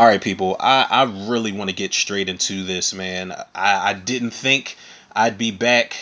All right, people. I, I really want to get straight into this, man. I, I didn't think I'd be back,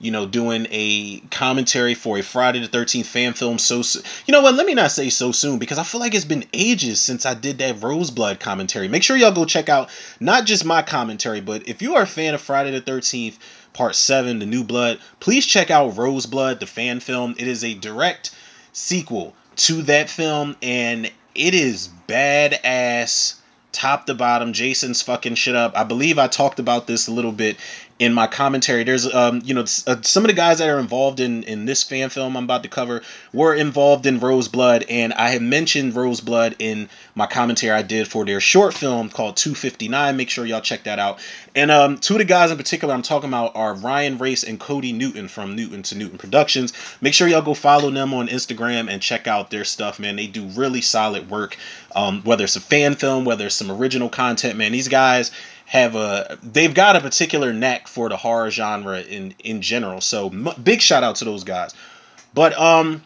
you know, doing a commentary for a Friday the 13th fan film so. You know what? Let me not say so soon because I feel like it's been ages since I did that Roseblood commentary. Make sure y'all go check out not just my commentary, but if you are a fan of Friday the 13th, Part 7, The New Blood, please check out Roseblood, the fan film. It is a direct sequel to that film, and it is badass top to bottom. Jason's fucking shit up. I believe I talked about this a little bit in my commentary. There's um you know uh, some of the guys that are involved in in this fan film I'm about to cover were involved in Roseblood, and I have mentioned Roseblood in my commentary I did for their short film called 259. Make sure y'all check that out. And um two of the guys in particular I'm talking about are Ryan Race and Cody Newton from Newton to Newton Productions. Make sure y'all go follow them on Instagram and check out their stuff, man. They do really solid work. Um, whether it's a fan film, whether it's some original content, man. These guys have a they've got a particular knack for the horror genre in in general. So m- big shout out to those guys. But um,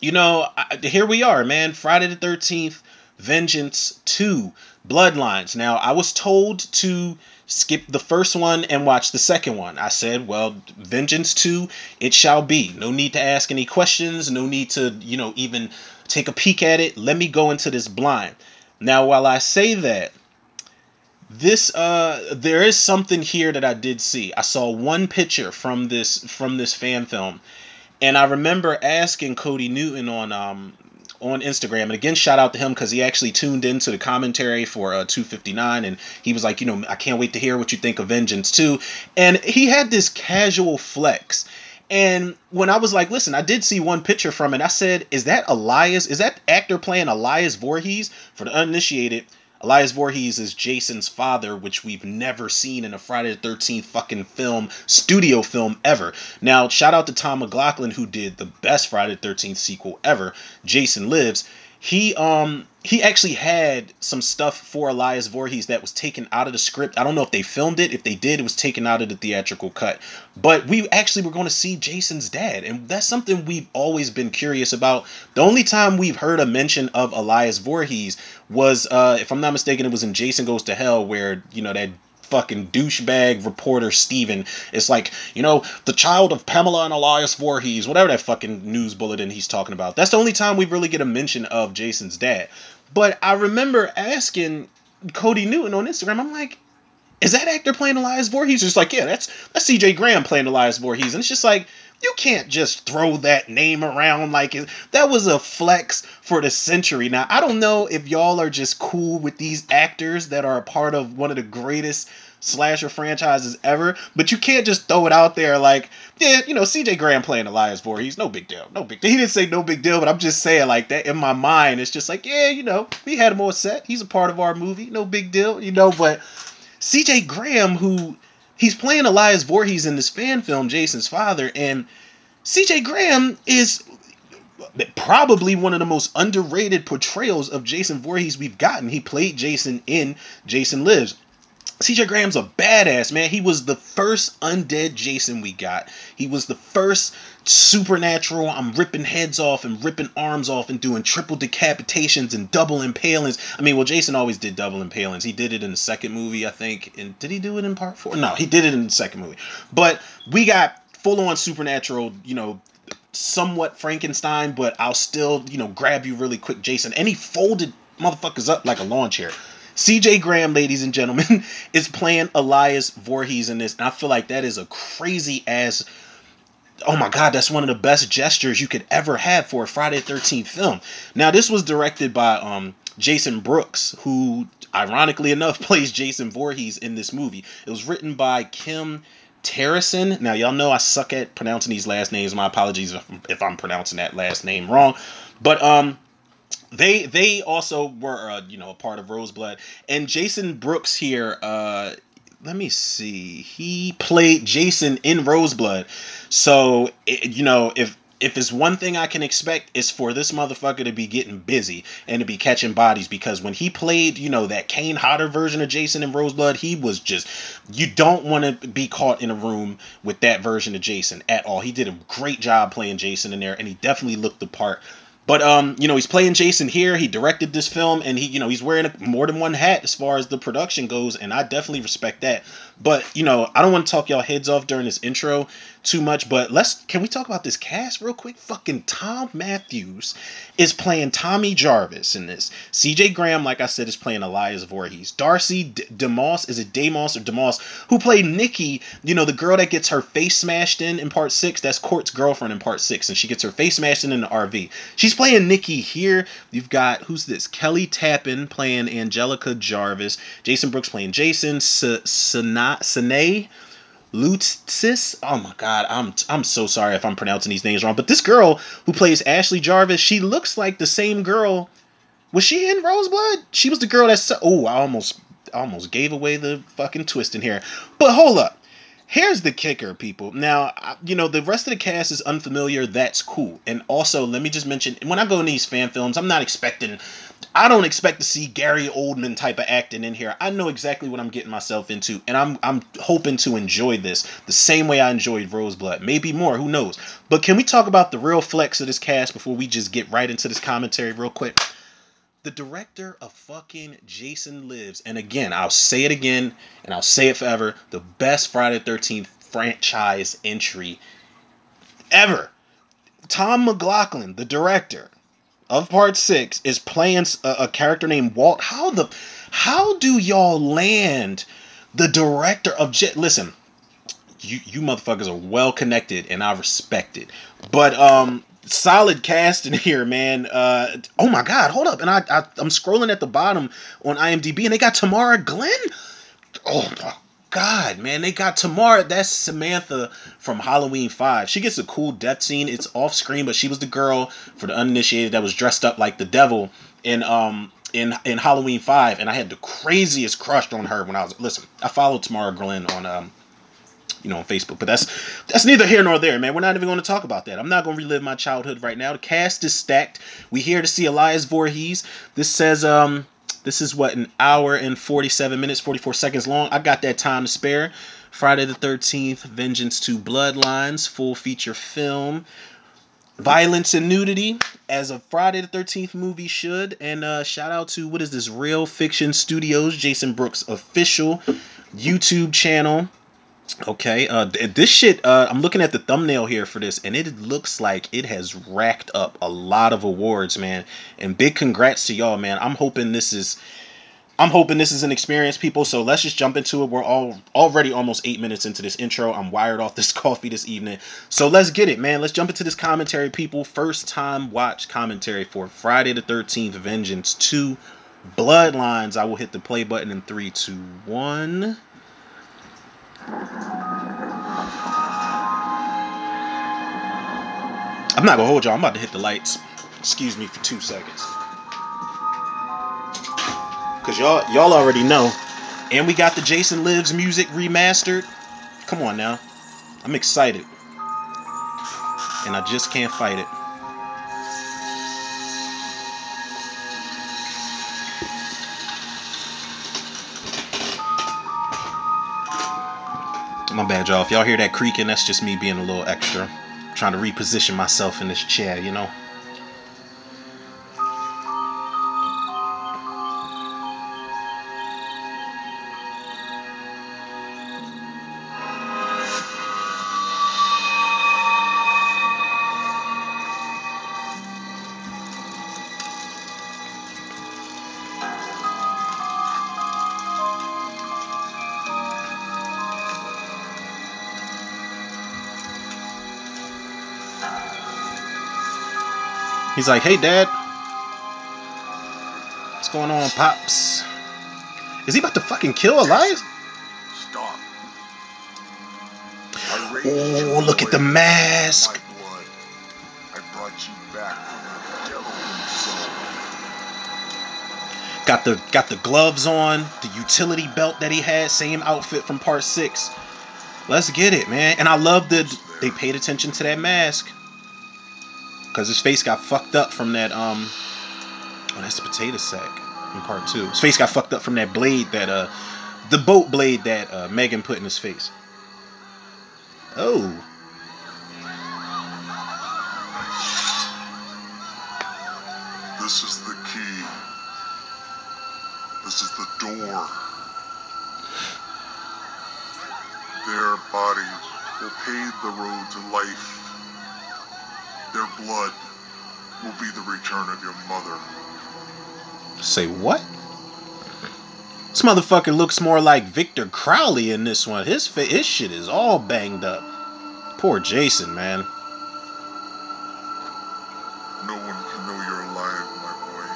you know, I, here we are, man. Friday the Thirteenth, Vengeance Two, Bloodlines. Now I was told to skip the first one and watch the second one. I said, well, Vengeance 2, it shall be. No need to ask any questions, no need to, you know, even take a peek at it. Let me go into this blind. Now, while I say that, this uh there is something here that I did see. I saw one picture from this from this fan film. And I remember asking Cody Newton on um on Instagram. And again, shout out to him because he actually tuned into the commentary for uh, 259, and he was like, you know, I can't wait to hear what you think of Vengeance 2. And he had this casual flex. And when I was like, listen, I did see one picture from it. I said, is that Elias? Is that actor playing Elias Voorhees? For the uninitiated, Elias Voorhees is Jason's father, which we've never seen in a Friday the 13th fucking film, studio film ever. Now, shout out to Tom McLoughlin, who did the best Friday the 13th sequel ever, Jason Lives he um he actually had some stuff for Elias Voorhees that was taken out of the script. I don't know if they filmed it. If they did, it was taken out of the theatrical cut. But we actually were going to see Jason's dad, and that's something we've always been curious about. The only time we've heard a mention of Elias Voorhees was, uh, if I'm not mistaken, it was in Jason Goes to Hell, where you know that fucking douchebag reporter Steven is like, you know, the child of Pamela and Elias Voorhees, whatever that fucking news bulletin he's talking about. That's the only time we really get a mention of Jason's dad. But I remember asking Cody Newton on Instagram, I'm like, is that actor playing Elias Voorhees? Just like, yeah, that's that's CJ Graham playing Elias Voorhees. And it's just like, you can't just throw that name around like it, that was a flex for the century. Now, I don't know if y'all are just cool with these actors that are a part of one of the greatest slasher franchises ever, but you can't just throw it out there like, yeah, you know, CJ Graham playing Elias Voorhees, no big deal, no big deal. He didn't say no big deal, but I'm just saying like that in my mind, it's just like, yeah, you know, we had him on set, he's a part of our movie, no big deal, you know, but CJ Graham, who he's playing Elias Voorhees in this fan film, Jason's father, and CJ Graham is probably one of the most underrated portrayals of Jason Voorhees we've gotten. He played Jason in Jason Lives. CJ Graham's a badass, man. He was the first undead Jason we got. He was the first supernatural. I'm ripping heads off and ripping arms off and doing triple decapitations and double impalings. I mean, well, Jason always did double impalings. He did it in the second movie, I think. And did he do it in part four? No, he did it in the second movie. But we got full on supernatural, you know, somewhat Frankenstein, but I'll still, you know, grab you really quick, Jason. And he folded motherfuckers up like a lawn chair. CJ Graham, ladies and gentlemen, is playing Elias Voorhees in this. And I feel like that is a crazy ass. Oh my God, that's one of the best gestures you could ever have for a Friday the 13th film. Now, this was directed by um, Jason Brooks, who, ironically enough, plays Jason Voorhees in this movie. It was written by Kim Terrison. Now, y'all know I suck at pronouncing these last names. My apologies if I'm pronouncing that last name wrong. But um, they they also were uh, you know a part of Roseblood. And Jason Brooks here uh let me see. He played Jason in Roseblood. So it, you know if if it's one thing I can expect is for this motherfucker to be getting busy and to be catching bodies. Because when he played, you know, that Kane Hodder version of Jason in Roseblood, he was just you don't want to be caught in a room with that version of Jason at all. He did a great job playing Jason in there and he definitely looked the part But um, you know, he's playing Jason here. He directed this film, and he, you know, he's wearing more than one hat as far as the production goes, and I definitely respect that. But you know, I don't want to talk y'all heads off during this intro too much. But let's can we talk about this cast real quick? Fucking Thom Mathews is playing Tommy Jarvis in this. C.J. Graham, like I said, is playing Elias Voorhees. Darcy D- DeMoss is it DeMoss or DeMoss who played Nikki? You know, the girl that gets her face smashed in in part six. That's Cort's girlfriend in part six, and she gets her face smashed in in the RV. She's playing Nikki here. You've got who's this? Kelly Tappan playing Angelica Jarvis. Jason Brooks playing Jason. Sanae Lutsis. Oh my god, I'm I'm so sorry if I'm pronouncing these names wrong. But this girl who plays Ashley Jarvis, she looks like the same girl. Was she in Roseblood? She was the girl that. oh, I almost almost gave away the fucking twist in here. But hold up. Here's the kicker, people. Now, you know, the rest of the cast is unfamiliar. That's cool. And also, let me just mention when I go in these fan films, I'm not expecting, I don't expect to see Gary Oldman type of acting in here. I know exactly what I'm getting myself into, and I'm I'm hoping to enjoy this the same way I enjoyed Roseblood. Maybe more, who knows? But can we talk about the real flex of this cast before we just get right into this commentary real quick? The director of fucking Jason Lives, and again, I'll say it again and I'll say it forever the best Friday the 13th franchise entry ever. Tom McLoughlin, the director of part six, is playing a, a character named Walt. How the how do y'all land the director of Jet? Listen, you you motherfuckers are well connected and I respect it. But um solid cast in here, man. Uh, oh my God, hold up! And I, I I'm scrolling at the bottom on IMDb, and they got Tamara Glynn. Oh my God, man, they got Tamara. That's Samantha from Halloween Five. She gets a cool death scene. It's off screen, but she was the girl for the uninitiated that was dressed up like the devil in um in in Halloween Five, and I had the craziest crush on her when I was listen. I followed Tamara Glynn on um you know, on Facebook. But that's that's neither here nor there, man. We're not even going to talk about that. I'm not going to relive my childhood right now. The cast is stacked. We here to see Elias Voorhees. This says um this is what an hour and 47 minutes, 44 seconds long. I got that time to spare. Friday the 13th, Vengeance 2 Bloodlines, full feature film. Violence and nudity, as a Friday the 13th movie should. And uh, shout out to, what is this, Real Fiction Studios, Jason Brooks' official YouTube channel. Okay, uh, this shit. Uh, I'm looking at the thumbnail here for this, and it looks like it has racked up a lot of awards, man. And big congrats to y'all, man. I'm hoping this is, I'm hoping this is an experience, people. So let's just jump into it. We're all already almost eight minutes into this intro. I'm wired off this coffee this evening, so let's get it, man. Let's jump into this commentary, people. First time watch commentary for Friday the 13th, Vengeance 2, Bloodlines. I will hit the play button in three, two, one. I'm not gonna hold y'all. I'm about to hit the lights. Excuse me for two seconds. Cause y'all y'all already know. And we got the Jason Lives music remastered. Come on now. I'm excited. And I just can't fight it. My bad, y'all. If y'all hear that creaking, that's just me being a little extra. Trying to reposition myself in this chair, you know? He's like, hey, Dad. What's going on, Pops? Is he about to fucking kill Elias? Stop. Oh, look at the mask. I brought you back from the devil himself. Got the got the gloves on, the utility belt that he had, same outfit from part six. Let's get it, man. And I love that they paid attention to that mask. Cause his face got fucked up from that um Oh, that's the potato sack in part two. His face got fucked up from that blade that uh the boat blade that uh, Megan put in his face. Oh. This is the key. This is the door. Their bodies will pave the road to life. Their blood will be the return of your mother. Say what? This motherfucker looks more like Victor Crowley in this one. His fa- his shit is all banged up. Poor Jason, man. No one can know you're alive, my boy.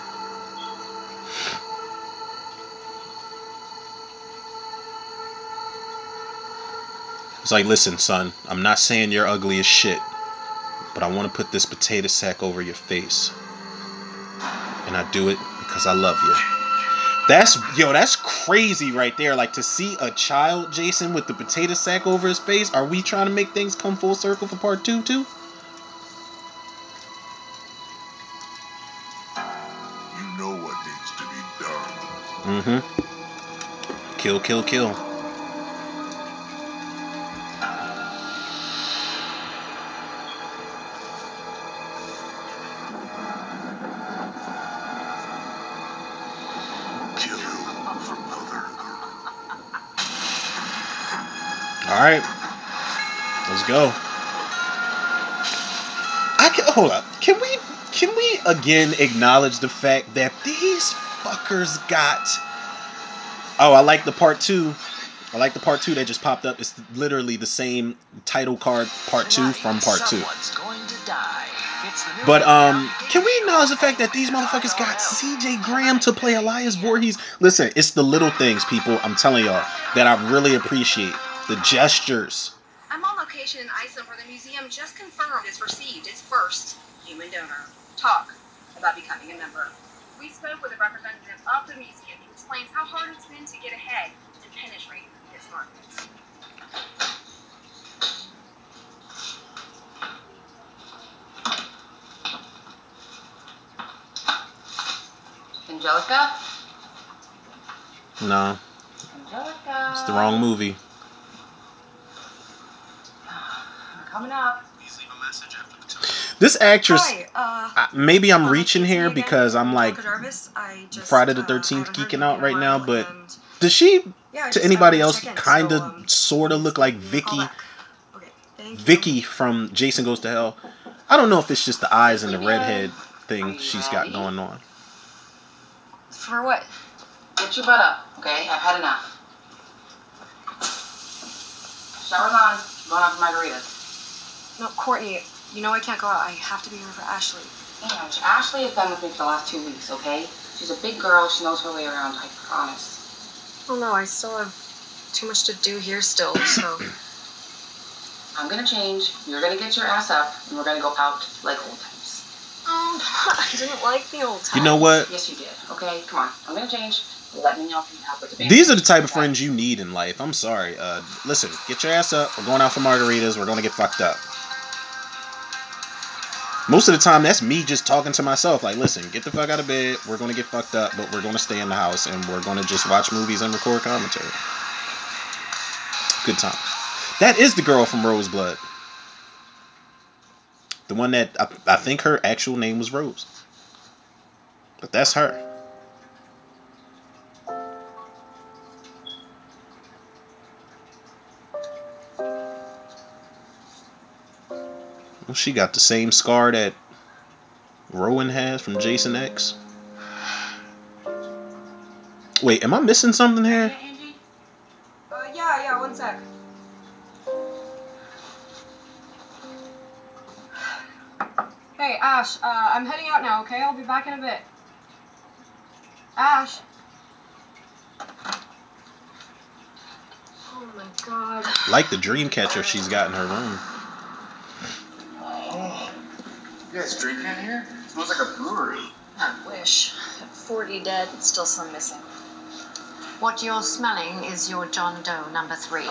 It's like, listen, son, I'm not saying you're ugly as shit, but I want to put this potato sack over your face. And I do it because I love you. That's yo, that's crazy right there. Like to see a child Jason with the potato sack over his face. Are we trying to make things come full circle for part two too? You know what needs to be done. Mm-hmm. Kill, kill, kill. Kill go. I can hold up. Can we can we again acknowledge the fact that these fuckers got? Oh, I like the part two. I like the part two that just popped up. It's literally the same title card part two from part two. Someone's going to die. It's the new But um, can we acknowledge the fact that these motherfuckers got C.J. Graham to play Elias Voorhees? Listen, it's the little things, people. I'm telling y'all that I really appreciate the gestures. I'm on location in Iceland where the museum just confirmed it's received its first human donor. Talk about becoming a member. We spoke with a representative of the museum who explains how hard it's been to get ahead and penetrate this market. Angelica? No, Angelica. it's the wrong movie. I'm coming up. This actress, Hi, uh, maybe I'm uh, reaching here because I'm like Jarvis. Just, Friday the uh, 13th haven't geeking out right now, but and, does she yeah, to just- anybody else kind of so, um, sort of look like give me a call Vicky? Okay. Vicky from Jason Goes to Hell. I don't know if it's just the eyes and the redhead thing you she's got going on. For what? Get your butt up, okay? I've had enough. Shower's on. Going out for margaritas. No, Courtney, you know I can't go out. I have to be here for Ashley. Ange, Ashley has been with me for the last two weeks, okay? She's a big girl. She knows her way around. I promise. Oh no, I still have too much to do here still, so. I'm gonna change. You're gonna get your ass up, and we're gonna go out like old times. Oh, I didn't like the old times. You know what? Yes, you did. Okay, come on. I'm gonna change. Let me know if you need help with the band. These are the type of friends you need in life. I'm sorry. Uh, listen, get your ass up. We're going out for margaritas. We're going to get fucked up. Most of the time, that's me just talking to myself. Like, listen, get the fuck out of bed. We're to get fucked up, but we're to stay in the house and we're to just watch movies and record commentary. Good times. That is the girl from Roseblood. The one that I, I think her actual name was Rose. But that's her. She got the same scar that Rowan has from Jason X. Wait, am I missing something here? Hey, Uh, yeah, yeah, one sec. Hey, Ash, uh, I'm heading out now, okay? I'll be back in a bit. Ash. Oh my god. Like the dream catcher she's got in her room. Oh, you guys drinking in here? smells like a brewery. I wish. 40 dead, still some missing. What you're smelling is your John Doe number three.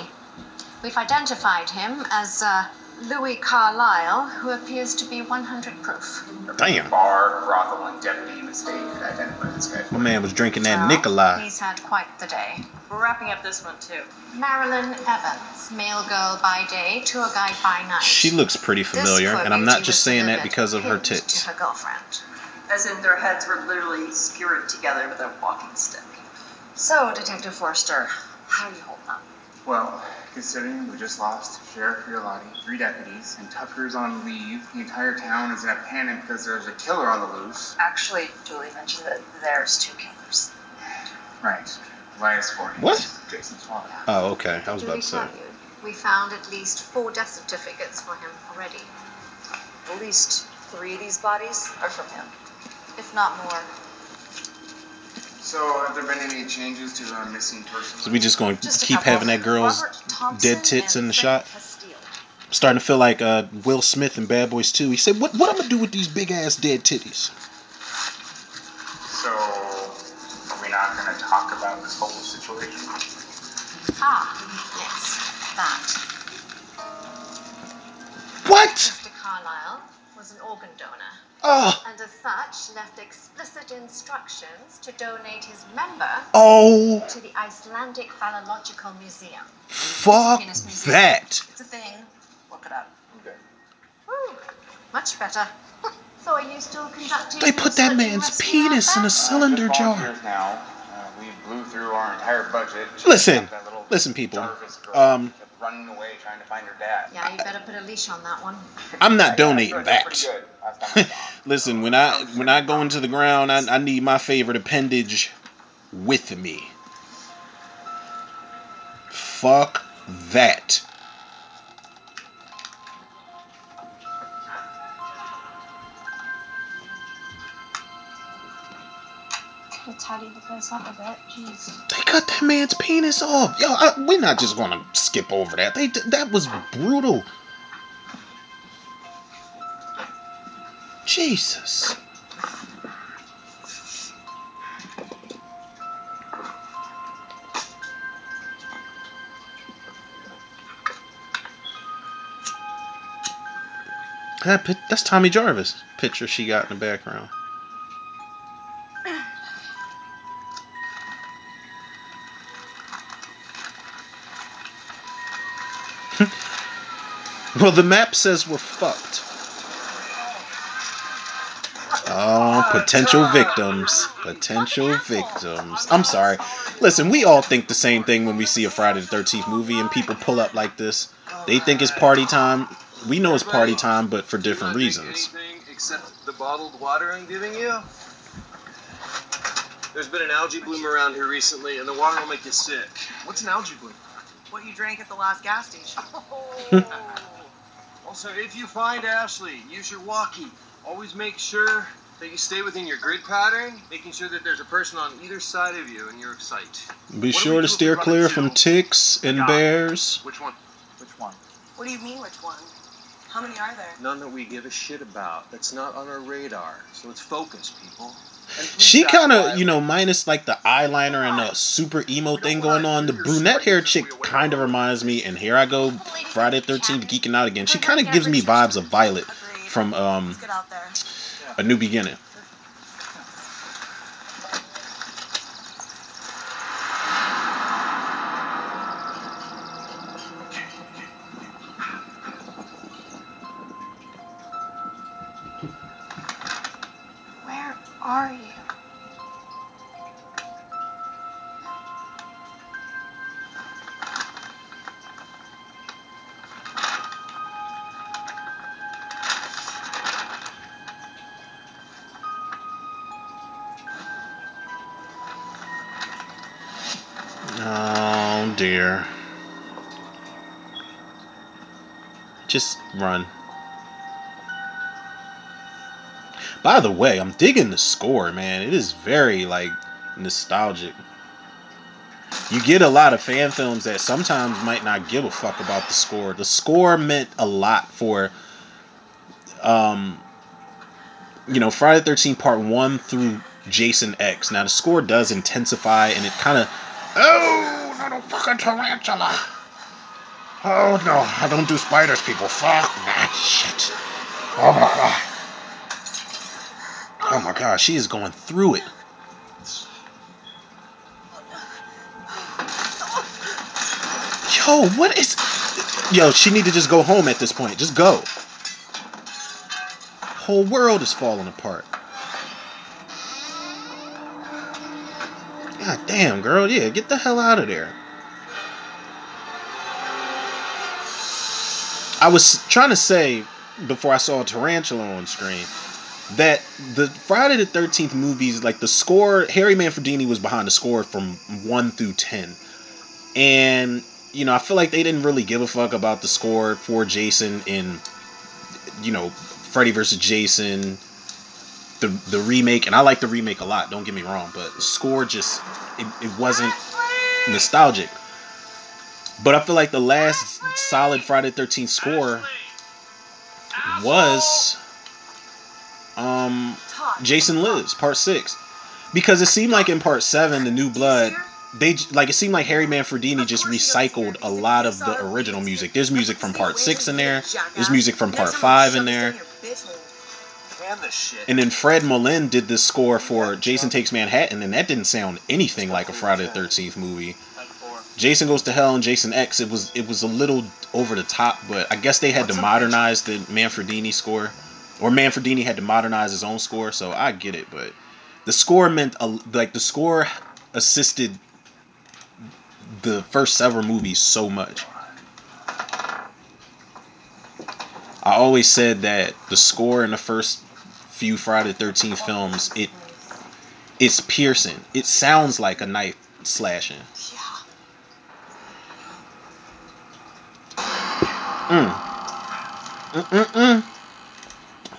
We've identified him as uh, Louis Carlyle, who appears to be 100 proof. Damn. Bar, brothel, and deputy in the could identify this guy. My man was drinking that Well, Nikolai. He's had quite the day. We're wrapping up this one, too. Marilyn Evans, mail girl by day, tour guide by night. She looks pretty familiar, and I'm not just saying that because of her pinned tits. To her girlfriend. As in, their heads were literally skewered together with a walking stick. So, Detective Forster, how are you holding up? Well, considering we just lost Sheriff Girlotti, three deputies, and Tucker's on leave, the entire town is in a panic because there's a killer on the loose. Actually, Julie mentioned that there's two killers. Right. Elias Voorhees. What? Jason's father. Oh, okay. I was Did about to say. you? We found at least four death certificates for him already, At least three of these bodies are from him. if not more. So, have there been any changes to the missing person? So we just going to keep having that girl's dead tits in the Frank shot? Castile. Starting to feel like uh, Will Smith in Bad Boys 2. He said, "What what I'm gonna do with these big ass dead titties?" So, are we not going to talk about this whole situation? Ah, yes, that. What? Mr. Carlyle was an organ donor, Oh, and as such, left explicit instructions to donate his member oh, to the Icelandic Phallological Museum. fuck Penis museum. that! It's a thing. Look it up. Okay. Whew, much better. so, are you still conducting? They put that man's penis in there? a cylinder just jar. now. Uh, we blew through our entire budget. Listen, got that little listen, people. Jarvis girl Um, kept running away trying to find her dad. Yeah, you better put a leash on that one. I'm not Yeah, yeah, donating I that. pretty good last time I saw him. Listen, when I when I go into the ground, I, I need my favorite appendage with me. Fuck that. They cut that man's penis off. Yo, I, we're not just gonna skip over that. They that was brutal. Jesus. That that's Tommy Jarvis picture she got in the background. Well, the map says we're fucked. Oh, potential victims. Potential victims. I'm sorry. Listen, we all think the same thing when we see a Friday the 13th movie and people pull up like this. They think it's party time. We know it's party time, but for different reasons. Except the bottled water I'm giving you? There's been an algae bloom around here recently, and the water will make you sick. What's an algae bloom? What you drank at the last gas station. Also, if you find Ashley, use your walkie. Always make sure that you stay within your grid pattern, making sure that there's a person on either side of you in your sight. Be What sure to do if we steer clear from ticks and God? bears. Which one? Which one? What do you mean, which one? How many are there? None that we give a shit about. That's not on our radar. So let's focus, people. She kind of, you know, minus like the eyeliner and the super emo thing going on, the brunette hair chick kind of reminds me, and here I go, Friday 13th geeking out again. She kind of gives me vibes of Violet from um, Let's get out there. A New Beginning. Run. By the way, I'm digging the score, man. It is very like nostalgic. You get a lot of fan films that sometimes might not give a fuck about the score. The score meant a lot for um you know, Friday the 13th part 1 through Jason X. Now the score does intensify and it kind of Oh, a fucking tarantula. Oh no, I don't do spiders, people. Fuck that shit. Oh my god. Oh my god, she is going through it. Yo, what is. Yo, she need to just go home at this point. Just go. Whole world is falling apart. God damn, girl. Yeah, get the hell out of there. I was trying to say before I saw a Tarantula on screen that the Friday the Thirteenth movies, like the score, Harry Manfredini was behind the score from one through ten, and you know I feel like they didn't really give a fuck about the score for Jason in, you know, Freddy versus Jason, the the remake, and I like the remake a lot. Don't get me wrong, but the score just it, it wasn't nostalgic. But I feel like the last solid Friday Thirteenth score was um Jason Lives Part Six, because it seemed like in Part Seven, the New Blood, they like it seemed like Harry Manfredini just recycled a lot of the original music. There's music from Part Six in there. There's music from Part Five in there. And then Fred Mollin did this score for Jason Takes Manhattan, and that didn't sound anything like a Friday the Thirteenth movie. Jason Goes to Hell and Jason X, it was it was a little over the top, but I guess they had to modernize the Manfredini score, or Manfredini had to modernize his own score, so I get it. But the score meant a, like the score assisted the first several movies so much. I always said that the score in the first few Friday the Thirteenth films it it's piercing. It sounds like a knife slashing. Mm. Mm-mm-mm.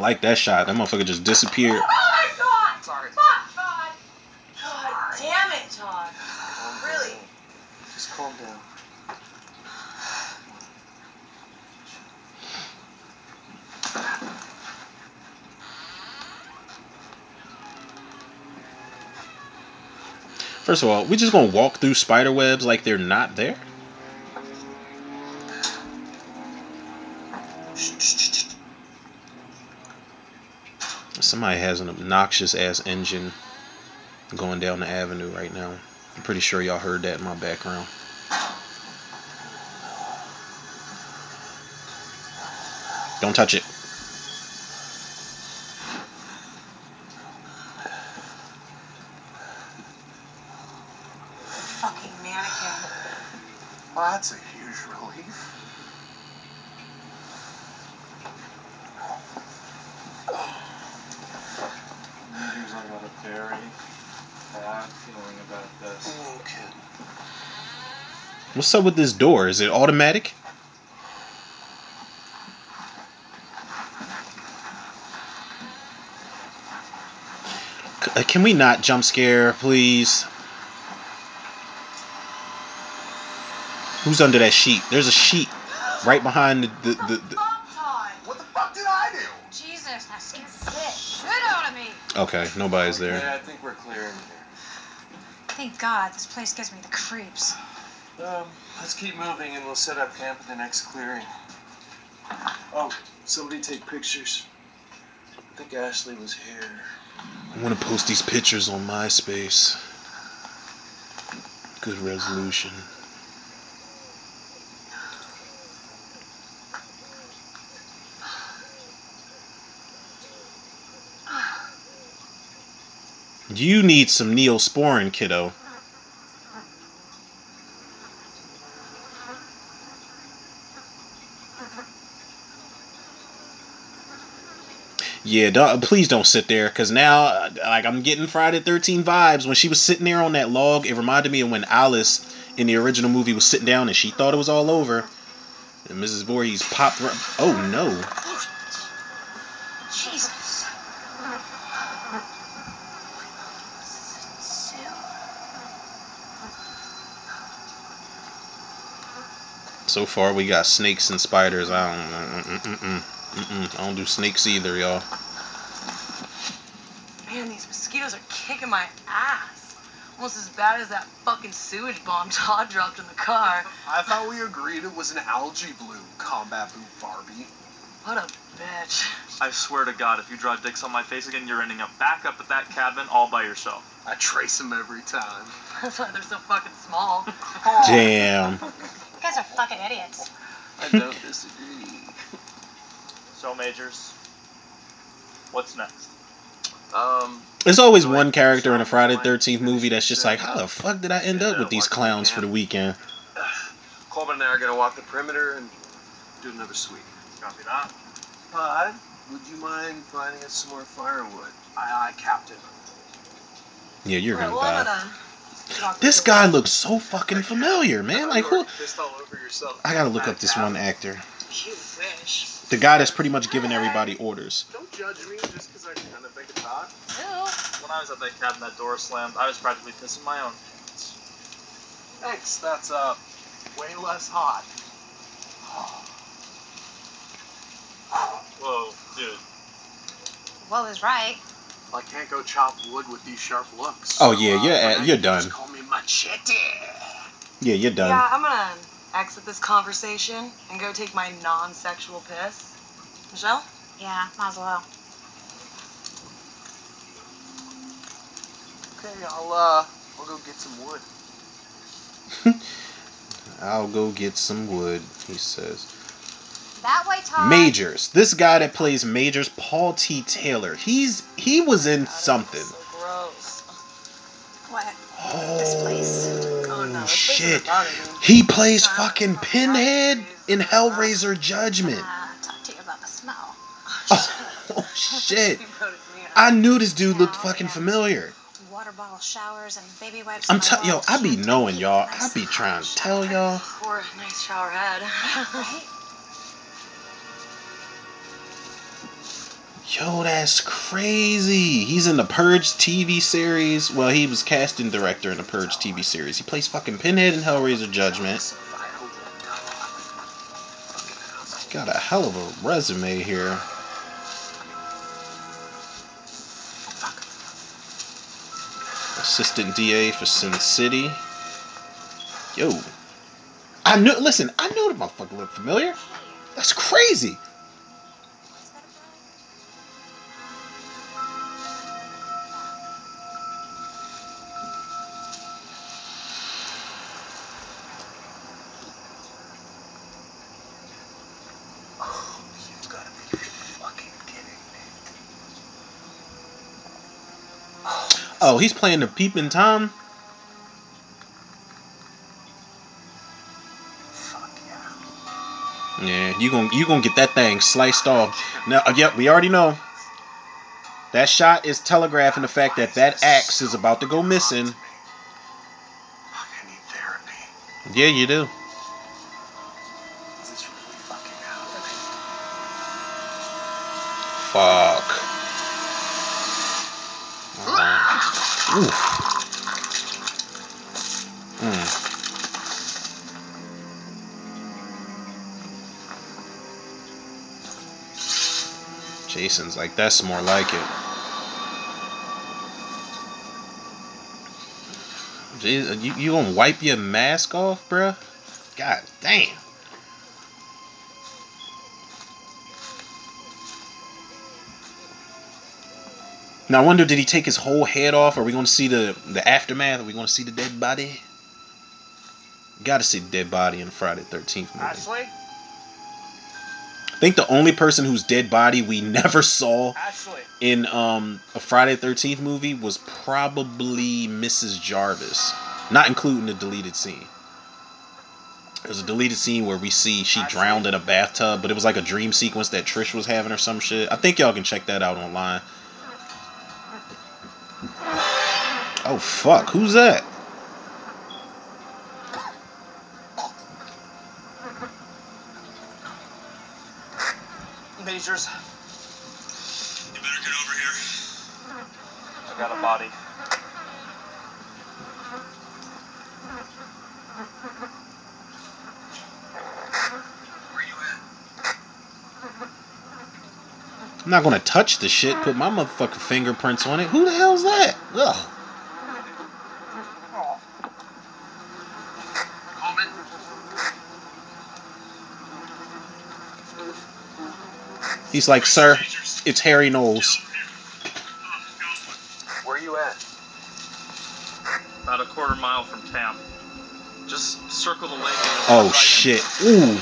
Like that shot. That motherfucker just disappeared. Oh my god! Sorry. Fuck, Todd! God damn it, Todd. Really? Just calm down. First of all, we just gonna walk through spider webs like they're not there? Somebody has an obnoxious ass engine going down the avenue right now. I'm pretty sure y'all heard that in my background. Don't touch it. Fucking mannequin. Well, that's a huge relief. Meters, I got a very bad feeling about this. No kidding. What's up with this door? Is it automatic? C- uh, Can we not jump scare, please? Who's under that sheet? There's a sheet right behind the. the, the, the... What the fuck did I do? Jesus, that scared the shit out of me. Okay, nobody's Okay, there. I think we're clear in here. Thank God, this place gives me the creeps. Um, let's keep moving and we'll set up camp at the next clearing. Oh, somebody take pictures. I think Ashley was here. I want to post these pictures on MySpace. Good resolution. You need some neosporin, kiddo. Yeah, don't, please don't sit there, cause now, like, I'm getting Friday Thirteen vibes. When she was sitting there on that log, it reminded me of when Alice in the original movie was sitting down and she thought it was all over, and Mrs. Voorhees popped. Right, oh no! So far, we got snakes and spiders. I don't, mm, mm, mm, mm, I don't do snakes either, y'all. Man, these mosquitoes are kicking my ass. Almost as bad as that fucking sewage bomb Todd dropped in the car. I thought we agreed it was an algae bloom, combat boot Barbie. What a bitch. I swear to God, if you draw dicks on my face again, you're ending up back up at that cabin all by yourself. I trace them every time. That's why they're so fucking small. Damn. You guys are fucking idiots. I don't disagree. So, Majors, what's next? Um, There's always So, one character in a Friday Thirteenth movie that's just like, how the fuck did I end up with these clowns for the weekend? Coleman and I are gonna walk the perimeter and do another sweep. Copy that. Bud, would you mind finding us some more firewood? Aye, aye, Captain. Yeah, you're gonna well, die. This guy looks so fucking familiar, man. Like who? already pissed all over yourself. I gotta look up this one actor. You wish. The guy that's pretty much giving everybody orders. Don't judge me just because I kind of think it's hot. No. When I was at that cabin, that door slammed. I was practically pissing my own pants. Thanks, that's, uh, way less hot. Whoa, dude. Well is right. I can't go chop wood with these sharp looks. Oh, so, yeah, uh, you're for at- you're you just done. Call me machete. Yeah, you're done. Yeah, I'm gonna exit this conversation and go take my non-sexual piss. Michelle? Yeah, might as well. Okay, I'll, uh, I'll go get some wood. I'll go get some wood, he says. That way, Todd. Majors. This guy that plays Majors, Paul T. Taylor. He's he was in God, something. smells So gross. What? Oh, This place. Oh shit. doesn't bother me. He plays fucking Pinhead in. Hellraiser Judgment. Talk to you about the smell. Oh shit. You voted me out. I knew this dude looked fucking familiar. Water bottle showers and baby wipes. I'm in the tell yo, I be knowing y'all. I be trying to tell y'all. Or a nice shower head. Yo, that's crazy. He's in the Purge TV series. Well, he was casting director in the Purge TV series. He plays fucking Pinhead in Hellraiser Judgment. Got a hell of a resume here. Assistant DA for Sin City. Yo. I knew listen, I knew the motherfucker looked familiar. That's crazy. Oh, he's playing the peeping Tom. Fuck yeah. Yeah, you gonna you gonna get that thing sliced off. Now, uh, yep, we already know. That shot is telegraphing the fact that that axe is about to go missing. I need therapy. Yeah, you do. Is this really fucking happening? Fuck. Mm. Jason's like, that's more like it. Jason, you, you gonna wipe your mask off, bruh? God damn. Now I wonder, did he take his whole head off? Are we going to see the the aftermath? Are we going to see the dead body? Got to see the dead body in Friday Thirteenth movie. Ashley? I think the only person whose dead body we never saw Ashley. in um a Friday Thirteenth movie was probably Mrs. Jarvis, not including the deleted scene. There's a deleted scene where we see she drowned in a bathtub, but it was like a dream sequence that Trish was having or some shit. I think y'all can check that out online. Oh fuck, who's that? Majors. You better get over here. I got a body. Where you at? I'm not gonna touch the shit. Put my motherfucking fingerprints on it. Who the hell's that? Ugh. He's like, sir, it's Harry Knowles. Where are you at? About a quarter mile from town. Just circle the lake. Oh right. shit. Ooh.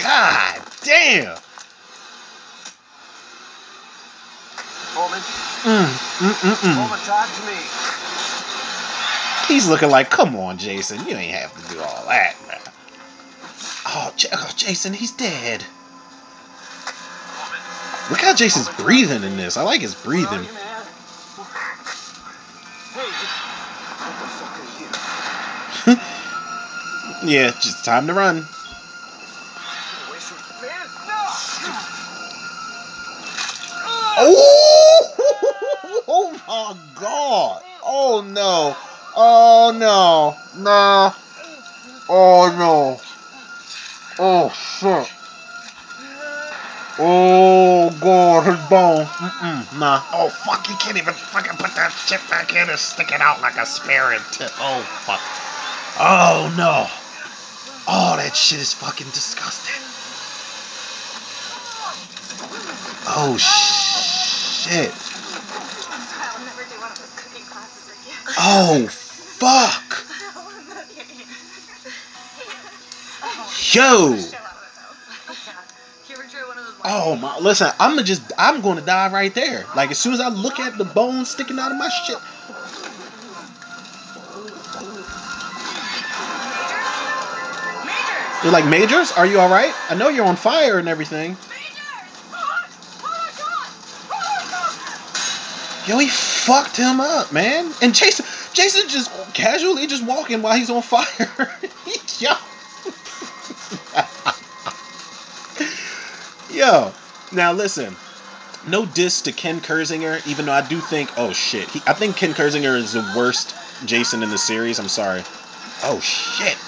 God damn. Mm, mm, mm, mm. Mama, talk to me. He's looking like, come on, Jason, you ain't have to do all that, man. Oh, J- oh, Jason, he's dead. Jason's breathing in this. I like his breathing. Yeah, just time to run. Mm-mm, nah. Oh fuck, you can't even fucking put that shit back in. It's sticking out like a spearing tip. Oh fuck. Oh no. Oh, that shit is fucking disgusting. Oh shit. I'll never do one of those cooking classes again. Oh fuck. Yo. Oh my! Listen, I'm gonna just I'm gonna die right there. Like as soon as I look at the bones sticking out of my shit. You're like Majors, are you all right? I know you're on fire and everything. Yo, he fucked him up, man. And Jason, Jason just casually just walking while he's on fire. Yo. Yo. Now listen. No diss to Ken Kirzinger, even though I do think, oh shit, he, I think Ken Kirzinger is the worst Jason in the series. I'm sorry. Oh shit.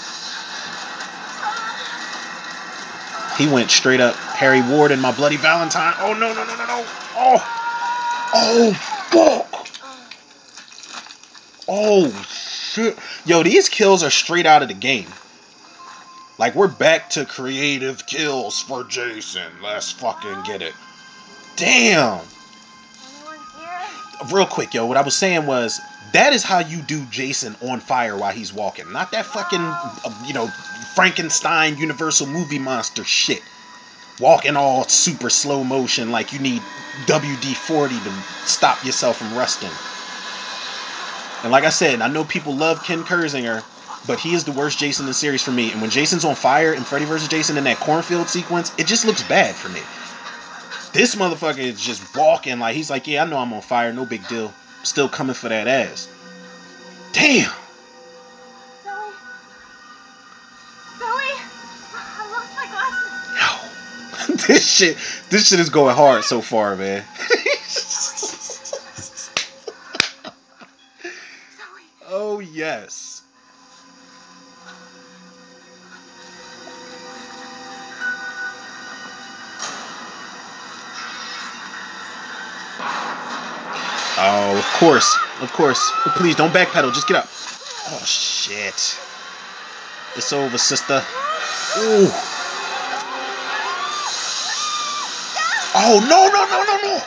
He went straight up Harry Ward and my bloody Valentine. Oh no no no no no. Oh. Oh fuck. Oh shit. Yo, these kills are straight out of the game. Like we're back to creative kills for Jason. Let's fucking get it. Damn. Real quick, yo, what I was saying was that is how you do Jason on fire while he's walking. Not that fucking, uh, you know, Frankenstein Universal movie monster shit. Walking all super slow motion like you need WD 40 to stop yourself from rusting. And like I said, I know people love Ken Kirzinger, but he is the worst Jason in the series for me. And when Jason's on fire and Freddy versus Jason in that cornfield sequence, it just looks bad for me. This motherfucker is just walking like he's like, yeah, I know I'm on fire, no big deal. Still coming for that ass. Damn. Zoe? Zoe? I lost my glasses. Yo. this shit this shit is going hard so far, man. Oh yes. Oh, of course. Of course. Please don't backpedal. Just get up. Oh shit. It's over, sister. Ooh. Oh no no no no no.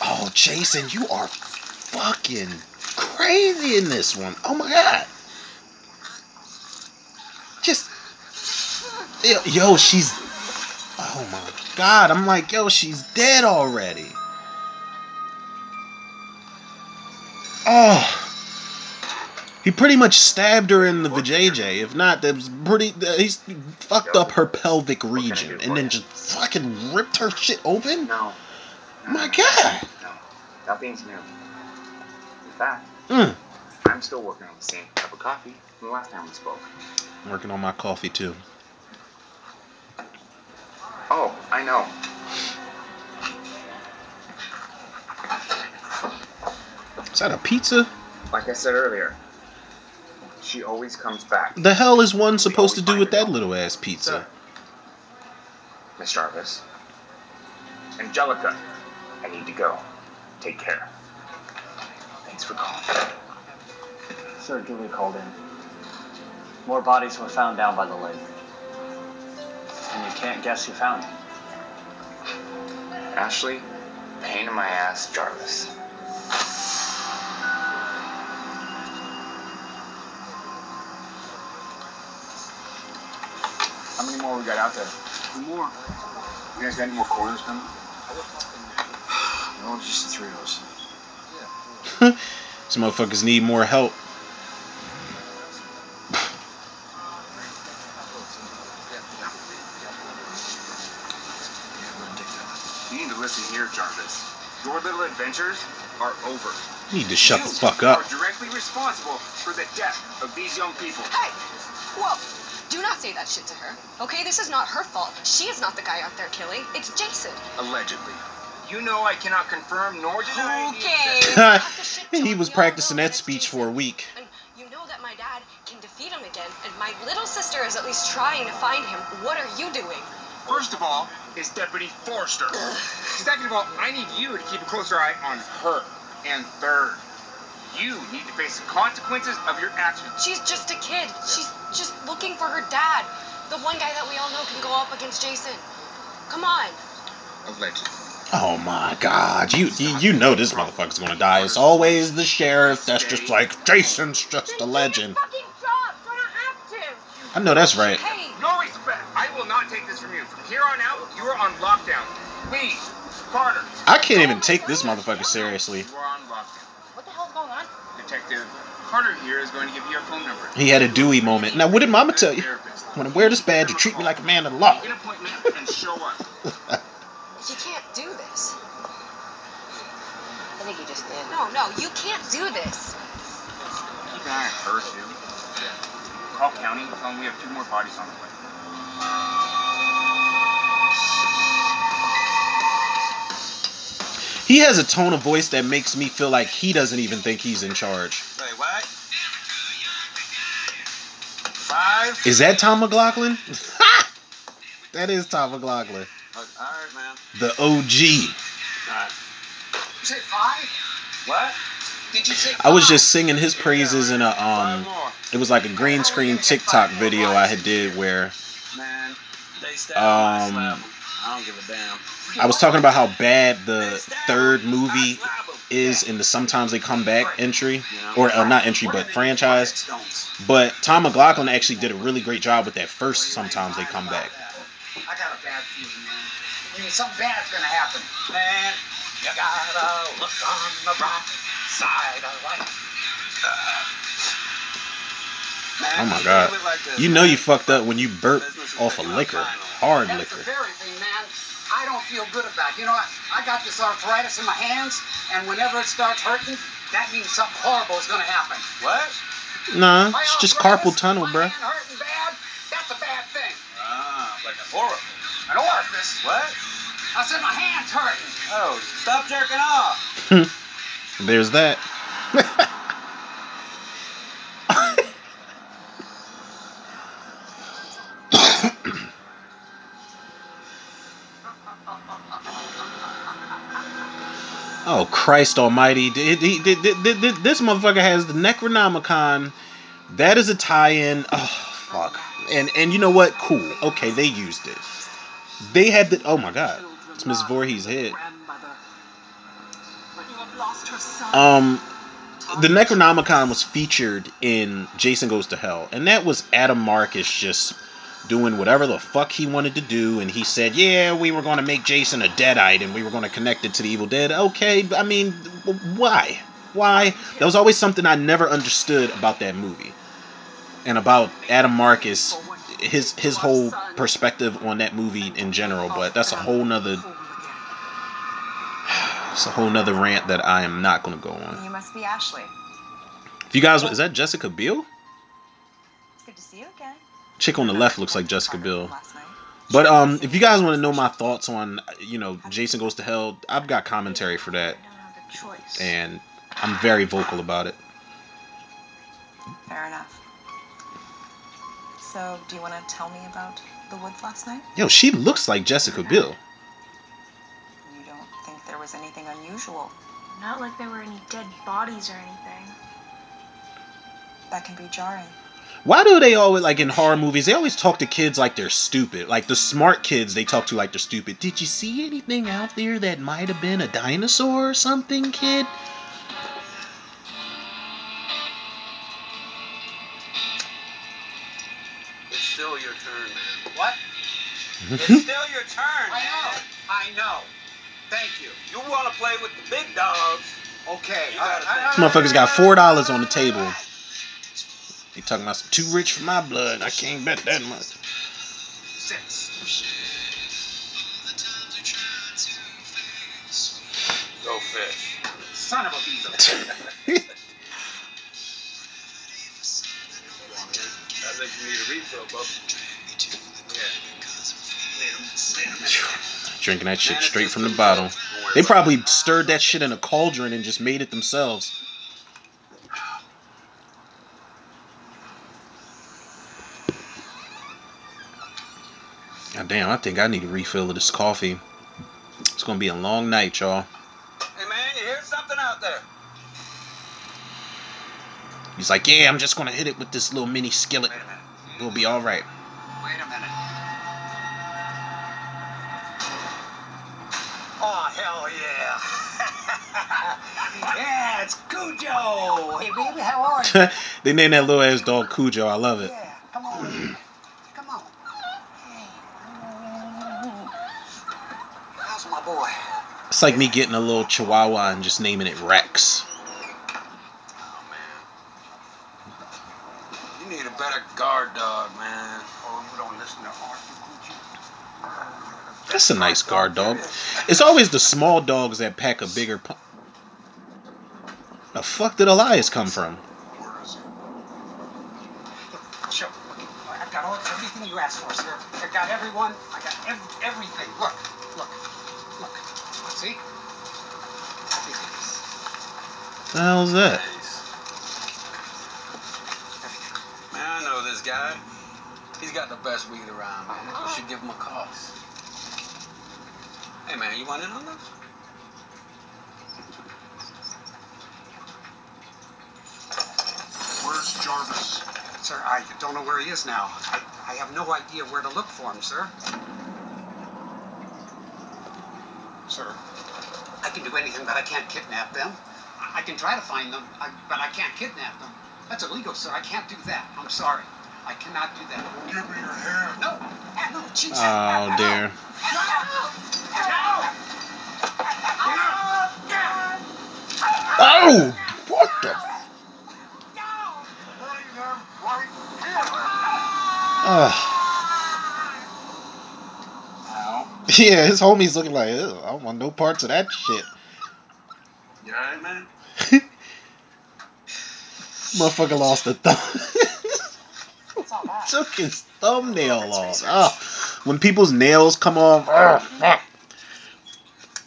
Oh Jason, you are fucking crazy in this one. Oh my god. Just yo, she's Oh my god. I'm like, yo, she's dead already. Oh. He pretty much stabbed her in the vajayjay. If not, that was pretty. He's fucked up her pelvic region and then just fucking ripped her shit open. No. My God. No. Nothing's new. In fact, Mm. I'm still working on the same cup of coffee from the last time we spoke. I'm Working on my coffee too. Oh, I know. Is that a pizza? Like I said earlier, she always comes back. The hell is one supposed to do with that little ass pizza? Miss Jarvis. Angelica, I need to go. Take care. Thanks for calling. Sir Dewey called in. More bodies were found down by the lake. And you can't guess who found them. Ashley, pain in my ass, Jarvis. More we got out there? Two more. You guys got any more corners coming? No, just the three of us. Some motherfuckers need more help. You need to listen here, Jarvis. Your little adventures are over. You need to shut you the fuck up. You are directly responsible for the death of these young people. Hey! Whoa! Do not say that shit to her. Okay, this is not her fault. She is not the guy out there killing. It's Jason. Allegedly. You know I cannot confirm nor deny Okay. existence- Cut the shit, he was practicing that speech Jason. for a week. And you know that my dad can defeat him again, and my little sister is at least trying to find him. What are you doing? First of all, is Deputy Forrester. Second of all, I need you to keep a closer eye on her. And third, you need to face the consequences of your actions. She's just a kid. She's just looking for her dad. The one guy that we all know can go up against Jason. Come on. Allegedly. Oh my god, you you, you know this motherfucker's gonna die. It's always the sheriff that's just like Jason's just a legend. Fucking job, I don't have to. I know that's right. Hey, No respect. I will not take this from you. From here on out, you are on lockdown. Please, Carter. I can't even take this motherfucker seriously. You are on lockdown. what the hell's going on? Detective Carter here is going to give you a phone number. He had a Dewey moment. Now, what did Mama tell you? When I wear this badge, you treat me like a man of the law. Make an appointment and show up. You can't do this. I think he just did. No, no, you can't do this. Keep an eye on her too. Call county. Tell them we have two more bodies on the way. He has a tone of voice that makes me feel like he doesn't even think he's in charge. Say what? Five. Is that Tom McLoughlin? that is Tom McLoughlin. All right, man. The OG. All right. You say five? What? Did you say I was just singing his praises in a um it was like a green screen TikTok video I had did where Man, they stab 'em, I Um, slap 'em. I don't give a damn. I was talking about how bad the third movie is in the Sometimes They Come Back entry or uh, not entry but franchise. But Tom McLoughlin actually did a really great job with that first Sometimes They Come Back. I got a bad feeling, man. I mean, something bad's gonna happen. Man, you gotta look on the bright side of life. Man, Oh my god. like this, You know you fucked up when you burp Business is off of picking up liquor. Finally. Hard That's liquor. the very thing, man. I don't feel good about. You know, I, I got this arthritis in my hands, and whenever it starts hurting, that means something horrible is gonna happen. What? Nah, My it's just carpal tunnel, my bruh. hand hurting bad, that's a bad thing. Ah, like an orifice. An orifice. What? I said my hand's hurting. Oh, stop jerking off. There's that. oh Christ Almighty! This motherfucker has the Necronomicon. That is a tie-in. Oh fuck! And and you know what? Cool. Okay, they used it. They had the. Oh my God! It's Miss Voorhees' head. Um, the Necronomicon was featured in Jason Goes to Hell, and that was Adam Marcus just doing whatever the fuck he wanted to do, and he said, "Yeah, we were going to make Jason a deadite, and we were going to connect it to the Evil Dead." Okay, I mean, why? Why? That was always something I never understood about that movie, and about Adam Marcus, his his whole perspective on that movie in general. But that's a whole nother. It's a whole nother rant that I am not going to go on. You must be Ashley. If you guys, is that Jessica Biel? Chick on the left looks like Jessica Biel. But um, if you guys want to know my thoughts on, you know, Jason Goes to Hell, I've got commentary for that, I don't have a choice. and I'm very vocal about it. Fair enough. So, do you want to tell me about the woods last night? Yo, she looks like Jessica Biel. You don't think there was anything unusual? Not like there were any dead bodies or anything. That can be jarring. Why do they always like in horror movies? They always talk to kids like they're stupid. Like the smart kids, they talk to like they're stupid. Did you see anything out there that might have been a dinosaur or something, kid? It's still your turn, man. What? It's still your turn, I know. I know. Thank you. You want to play with the big dogs? Okay. You gotta I- I- think. This motherfucker's got four dollars on the table. He talking about too rich for my blood. I can't bet that much. Six. Go fish. Son of a beezer. Come on, man. I think you need a refill, bub. Drinking that shit straight from the bottle. good. Don't worry They probably stirred that shit in a cauldron and just made it themselves. Damn, I think I need a refill of this coffee. It's gonna be a long night, y'all. Hey, man, you hear something out there? He's like, yeah, I'm just gonna hit it with this little mini skillet. We'll be all right. Wait a minute. Oh, hell yeah. yeah, it's Cujo. Hey, baby, how are you? they named that little ass dog Cujo. I love it. Yeah, come on. Come on. How's my boy? It's like me getting a little Chihuahua and just naming it Rex. Oh. You need a better guard dog, man. Oh, you don't listen to Arthur Cujo? That's a nice guard dog. It's always the small dogs that pack a bigger. Pu- the fuck did Elias come from? Where is? Sure. I've got all everything you asked for, sir. I've got everyone. I got ev- everything. Look, look, look. See? Everything. The hell's that? Man, I know this guy. He's got the best weed around, man. You should give him a call. Hey, man, you want in on this? Where's Jarvis? Sir, I don't know where he is now. I, I have no idea where to look for him, sir. Sir, I can do anything, but I can't kidnap them. I, I can try to find them, I, but I can't kidnap them. That's illegal, sir. I can't do that. I'm sorry. I cannot do that. Give me your hand. No, ah, no, jeez. Oh dear. Oh! What the? Bring them right here. Ugh. Ow. yeah, his homie's looking like, Ew, I don't want no parts of that shit. You alright, man? Motherfucker lost a thumb. What's all that? Took his thumbnail off. Oh, when people's nails come off, oh, fuck.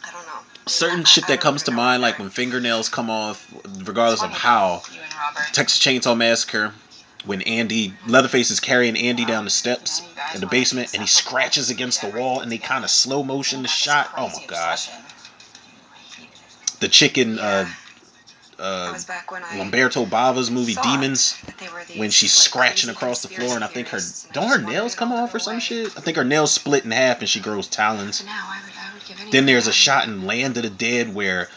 I don't know. certain I- shit I that don't comes to mind, like when fingernails come off, regardless of how. You and Robert. Texas Chainsaw Massacre, when Andy Leatherface is carrying Andy down the steps You know, you guys in the basement, and he scratches against the wall, and they kind of slow motion the shot. Oh my crazy god! obsession. You hated it. The chicken, uh, That uh, back I Lamberto Bava's movie Demons. When she's scratching across the floor, and I think her conspiracy theorists, and I don't her nails come off or some shit. I think her nails split in half, and she grows talons. But now I would, I would give anything. Then there's a shot in Land of the Dead where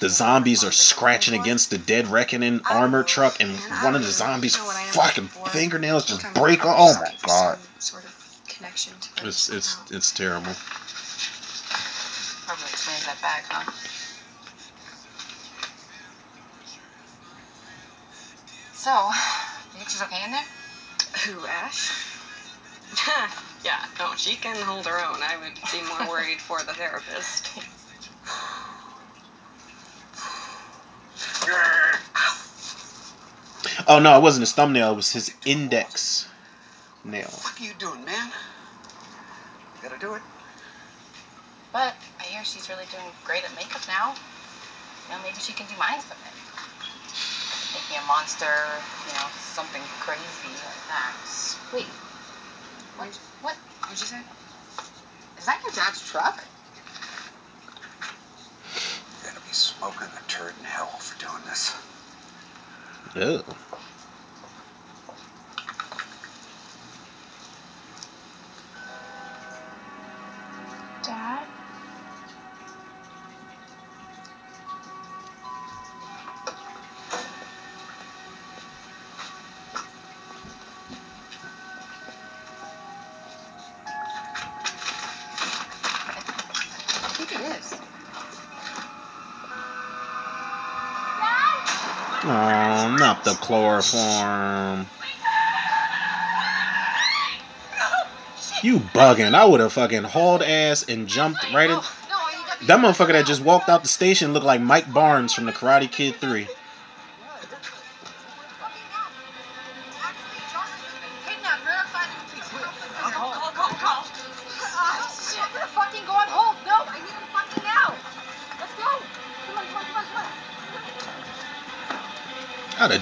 the zombies are scratching against the Dead Reckoning armor truck, and one of the zombies' know what I am fucking fingernails just break off. Oh my god! Sort of connection to It's it's it's terrible. Probably explains that bag, huh? So, the itch is okay in there? Who, Ash? yeah, no, she can hold her own. I would be more worried for the therapist. Oh no, it wasn't his thumbnail. It was his index nail. What are you doing, man? You gotta do it. But I hear she's really doing great at makeup now. You know, maybe she can do mine someday. Make me a monster, you know, something crazy like that. Wait. What? What? What'd you say? Is that your dad's truck? You gotta be smoking a turd in hell for doing this. Ew. The chloroform. You bugging. I would have fucking hauled ass and jumped right in. That motherfucker that just walked out the station looked like Mike Barnes from the Karate Kid 3.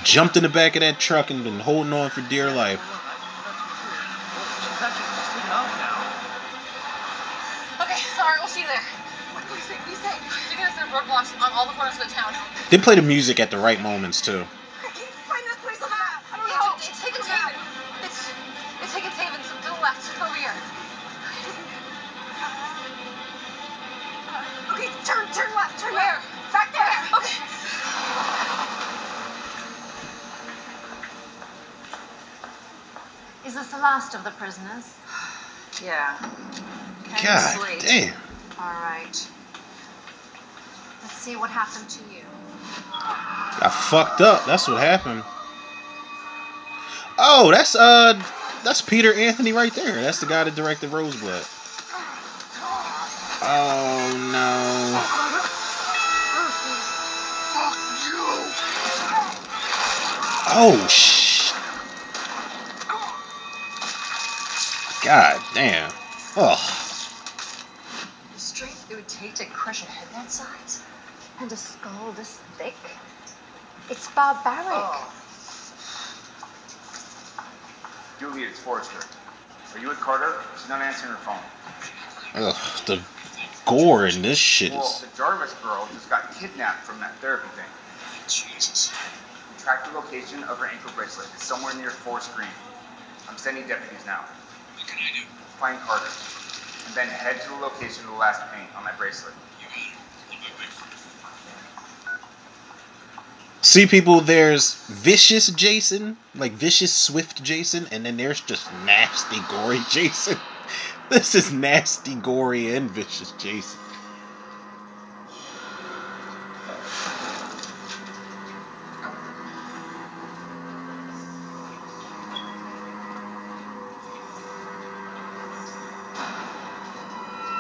Jumped in the back of that truck and been holding on for dear life. She's actually taken off now. Okay, alright, we'll see you there. What do you say? What do you say? They're gonna roadblocks on all the corners of the town. They play the music at the right moments too. Fucked up. That's what happened. Oh, that's uh that's Peter Anthony right there. That's the guy that directed Roseblood. Oh no. Oh sh. God damn. Oh. The strength it would take to crush a head that size? And a skull this thick? It's barbaric. Julie, oh. it's Forrester. Are you with Carter? She's not answering her phone. Ugh. The gore in this shit Well, is. the Jarvis girl just got kidnapped from that therapy thing. Jesus. We tracked the location of her ankle bracelet. It's somewhere near Forest Green. I'm sending deputies now. What can I do? Find Carter. And then head to the location of the last paint on that bracelet. You got it. On my way. See, people, there's vicious Jason, like vicious swift Jason, and then there's just nasty gory Jason. This is nasty, gory, and vicious Jason.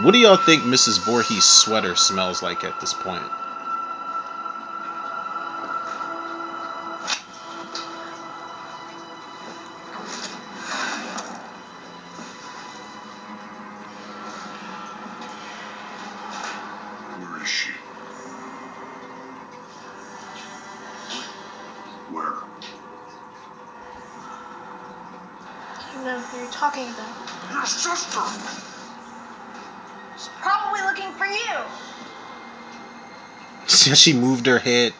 What do y'all think Mrs. Voorhees' sweater smells like at this point? she moved her head.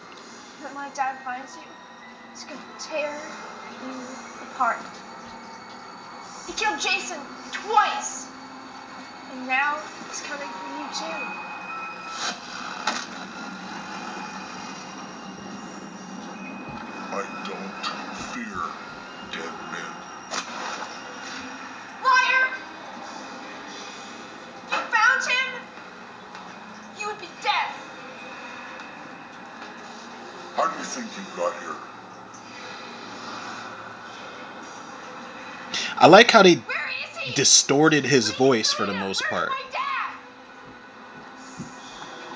I like how they Where is he? distorted his voice for the most part. My dad!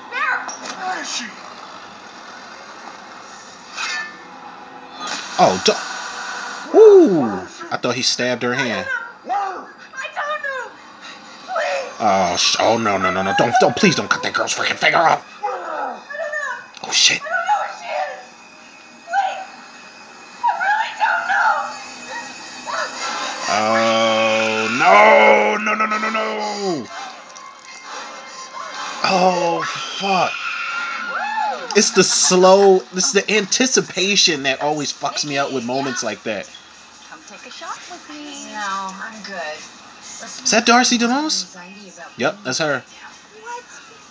Mara! Where is she? Oh, do- Ooh! I thought he stabbed her hand. Where? I don't know. Please. Oh, sh- oh no, no, no, no! Don't, don't, please don't cut that girl's freaking finger off. It's the slow, it's the anticipation that always fucks me up with moments like that. Come take a shot with me. No, I'm good. Is that Darcy DeLonis? Yep, that's her. What?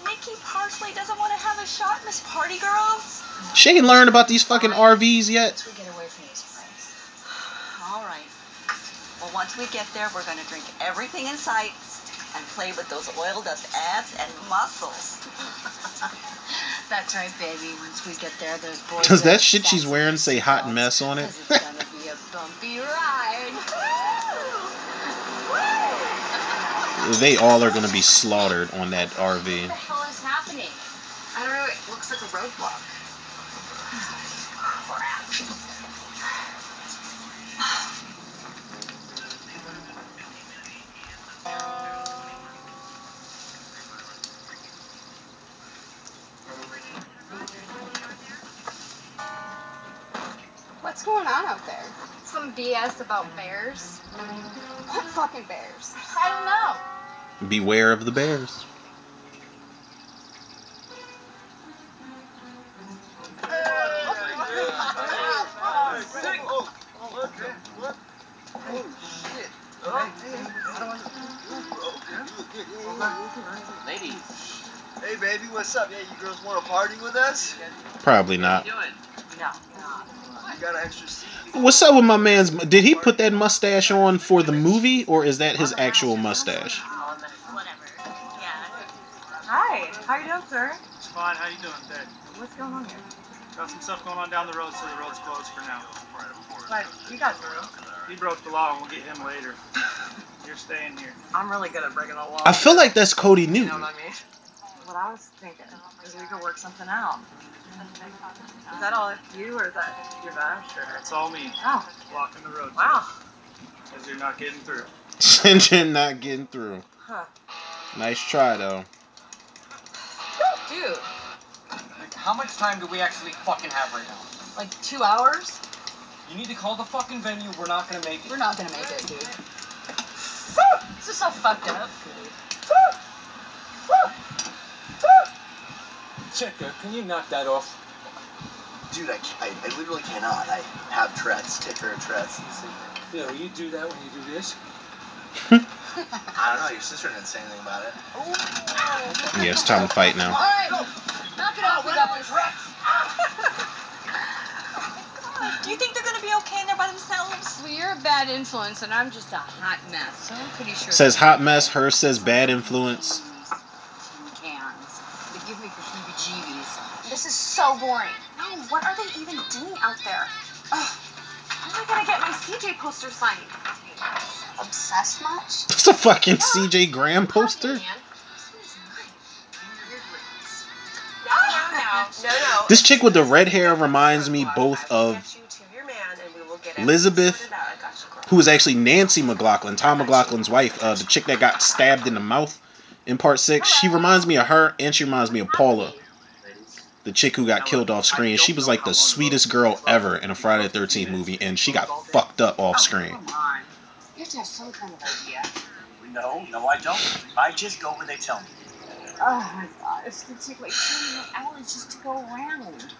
Nikki Parsley doesn't want to have a shot, Miss Party Girl? She ain't learned about these fucking RVs yet. Once we get away from this place. All right. Well, once we get there, we're going to drink everything in sight and play with those oil dust abs and muscles. That's right, baby. Once we get there, there's boys. Does that shit she's wearing say hot mess on it? it's gonna be a bumpy ride. they all are gonna be slaughtered on that RV. About bears. What fucking bears? I don't know. Beware of the bears. Ladies. Hey, baby, what's up? Yeah, you girls want to party with us? Probably not. No, You got an extra seat? What's up with my man's? Did he put that mustache on for the movie, or is that his actual mustache? Hi. How you doing, sir? Fine. How you doing, Dad? What's going on here? Got some stuff going on down the road, so the road's closed for now. But you got through. He broke the law, and we'll get him later. You're staying here. I'm really good at breaking the law. I feel like that's Cody You know Newton. what I mean? What I was thinking is we could work something out. Is that all you, or is that your Vash? Or? That's all me. Oh, Blocking the road. wow. Because you're not getting through. Sinjin not getting through. Huh. Nice try though. Dude, How much time do we actually fucking have right now? like two hours? You need to call the fucking venue. We're not gonna make it. We're not gonna make it, dude. This is so fucked up. Chica, can you knock that off? Dude, I, I, I literally cannot. I have Tourette's, ticker Tourette's. It's like- Yeah, will you do that when you do this? I don't know. Your sister didn't say anything about it. Yeah, it's time to fight now. Alright, knock it off, you guys. Do you think they're gonna be okay in there by themselves? Well, you're a bad influence, and I'm just a hot mess, so I'm pretty sure. Says hot mess. Her says bad influence. Tin cans. They give me the heebie-jeebies. This is so boring. No, what are they even doing out there? Ugh. How am I gonna get my CJ poster signed? Obsessed much? It's a fucking CJ Graham poster. Man. No, no, no, no, no. This chick with the red hair reminds me both of Get you to your man, and we will get Elizabeth, everything sorted out. I got you, girl. who was actually Nancy McLoughlin, Tom McLoughlin's wife, uh, the chick that got stabbed in the mouth in part six. She reminds me of her, and she reminds me of Paula, the chick who got killed off screen. She was like the sweetest girl ever in a Friday the Thirteenth movie, and she got fucked up off screen. You have to have some kind of idea. No, no, I don't. I just go where they tell me. Oh my god, it's gonna take like two and a half hours just to go around.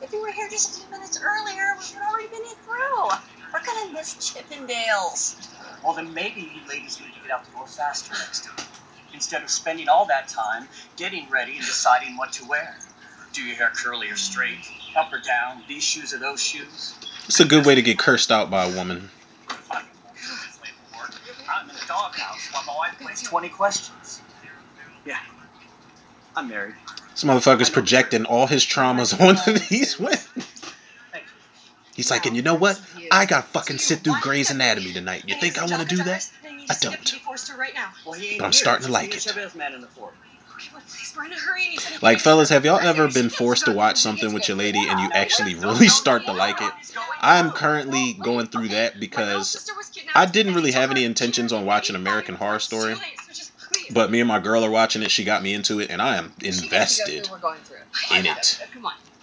If you were here just a few minutes earlier, we would already been through. We're gonna miss Chippendales. Well, then maybe you ladies need to get out the door faster next time. Instead of spending all that time getting ready and deciding what to wear. Do your hair curly or straight, up or down, these shoes or those shoes. It's a good way to get cursed out by a woman. Fucking bullshit this late for work. I'm in a doghouse while my wife plays 20 questions. Yeah. I'm married. This motherfucker's projecting all his traumas onto these women. He's like, and you know what? I got fucking sit through Grey's Anatomy tonight. You think I want to do that? I don't. Forster right now. Well, he ain't But I'm starting to like it. Chavez man in the fort. Okay, well, please, we're in a hurry. And he said he Like, fellas, have y'all ever been forced to watch something with your lady and you actually really start to like it? I'm currently going through that because I didn't really have any intentions on watching American Horror Story. But me and my girl are watching it. She got me into it, and I am invested We're going through. in it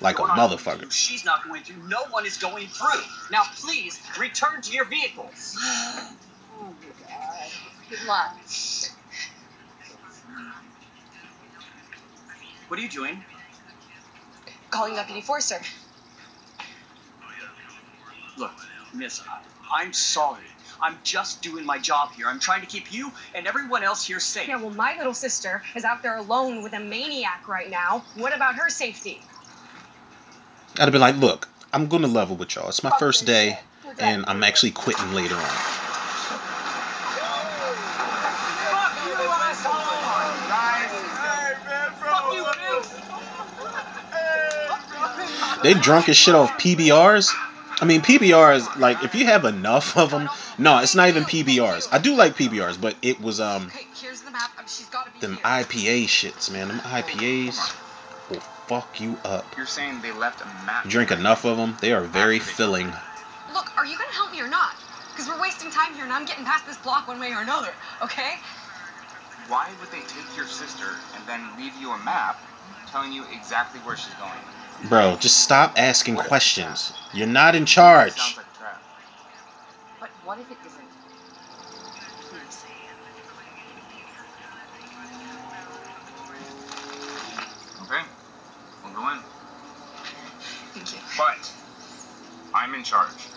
like a You're not going motherfucker. She's not going through. No one is going through. Now, please return to your vehicles. Oh my god. Good luck. What are you doing? Calling up Deputy Forster. Look, Miss, I- I'm sorry. I'm just doing my job here. I'm trying to keep you and everyone else here safe. Yeah, well, my little sister is out there alone with a maniac right now. What about her safety? I'd have been like, look, I'm gonna level with y'all. It's my first day, and I'm actually quitting later on. Fuck you, asshole! Guys, Hey, man, bro. fuck you, bro. bitch! They drunk as shit off PBRs. I mean, PBRs like if you have enough of them. No, it's not even PBRs. I do like PBRs, but it was um the map. Um, She's got to be them. IPA shits, man. Them IPAs will fuck you up. You're saying they left a map? Drink enough of them, they are very filling. Look, are you gonna help me or not? Because we're wasting time here, and I'm getting past this block one way or another. Okay? Why would they take your sister and then leave you a map telling you exactly where she's going? Bro, just stop asking What questions. You're not in charge. sounds like a trap. But what if it isn't? Please. Okay, we'll go in. Thank you. But I'm in charge.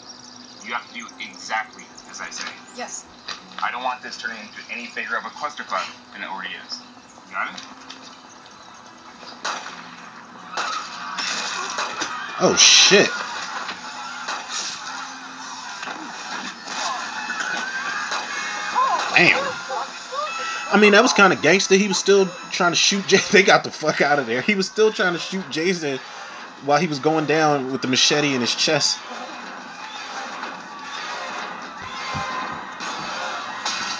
You have to do exactly as I say. Yes. I don't want this turning into any bigger of a clusterfuck than it already is. Got it? Oh shit. Damn. I mean, that was kind of gangster. He was still trying to shoot Jay. They got the fuck out of there. He was still trying to shoot Jason while he was going down with the machete in his chest.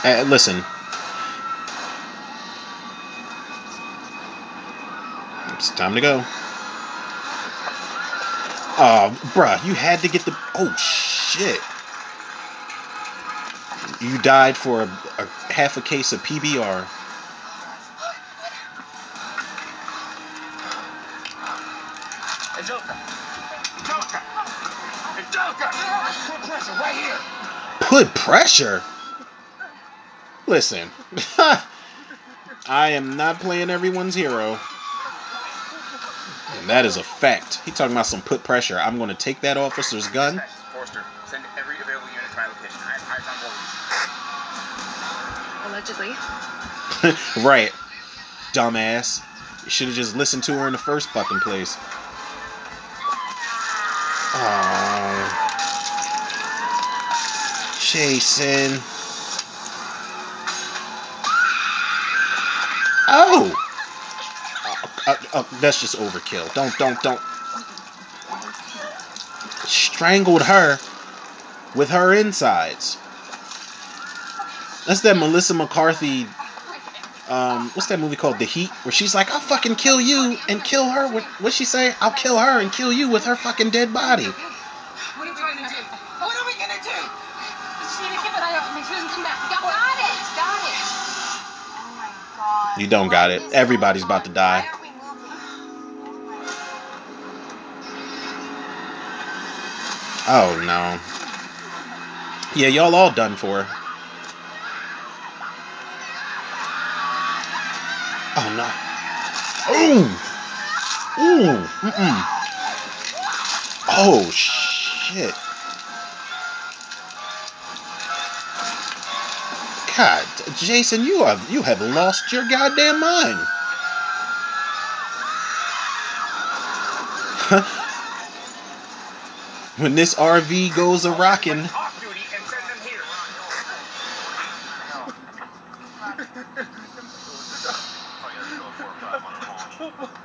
Uh, listen. It's time to go. Oh, bruh, you had to get the. Oh, shit. You died for a, a half a case of PBR. Angelica! Angelica! Angelica! Put pressure right here! Put pressure? Listen. I am not playing everyone's hero. And that is a fact. He talking about some put pressure. I'm going to take that officer's gun. Forster. Send every available unit to my location. I have eyes on Voorhees. Allegedly. right. Dumbass. You should have just listened to her in the first fucking place. Oh. Jason. Oh. Uh, uh, that's just overkill. Don't, don't, don't. Strangled her with her insides. That's that Melissa McCarthy. Um, what's that movie called? The Heat, where she's like, "I'll fucking kill you and kill her." With what she say? I'll kill her and kill you with her fucking dead body. What are we gonna do? What are we gonna do? Just need to keep an eye out. Make sure he doesn't come back. Got, got it. Got it. Oh my god. You don't got it. Everybody's about to die. Oh no. Yeah, y'all all done for. Oh no. Ooh. Ooh. Mm-mm. Oh shit. God, Jason, you have you have lost your goddamn mind. When this RV goes a rockin', Off duty and send them here.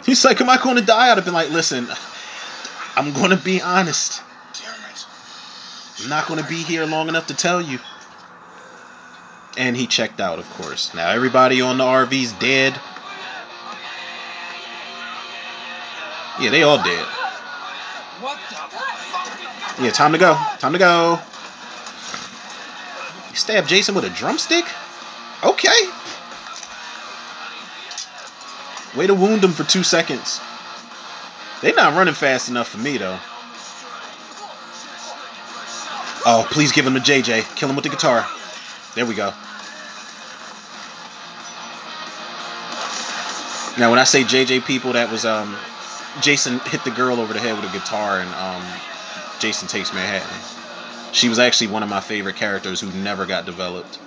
he's like, "Am I going to die?" I'd have been like, "Listen, I'm going to be honest. I'm not going to be here long enough to tell you." And he checked out, of course. Now everybody on the RV's dead. Yeah, they all dead. Yeah, time to go. Time to go. You stabbed Jason with a drumstick? Okay. Way to wound him for two seconds. They not running fast enough for me though. Oh, please give him to JJ. Kill him with the guitar. There we go. Now, when I say JJ people, that was um, Jason hit the girl over the head with a guitar, and um, Jason takes Manhattan. She was actually one of my favorite characters who never got developed.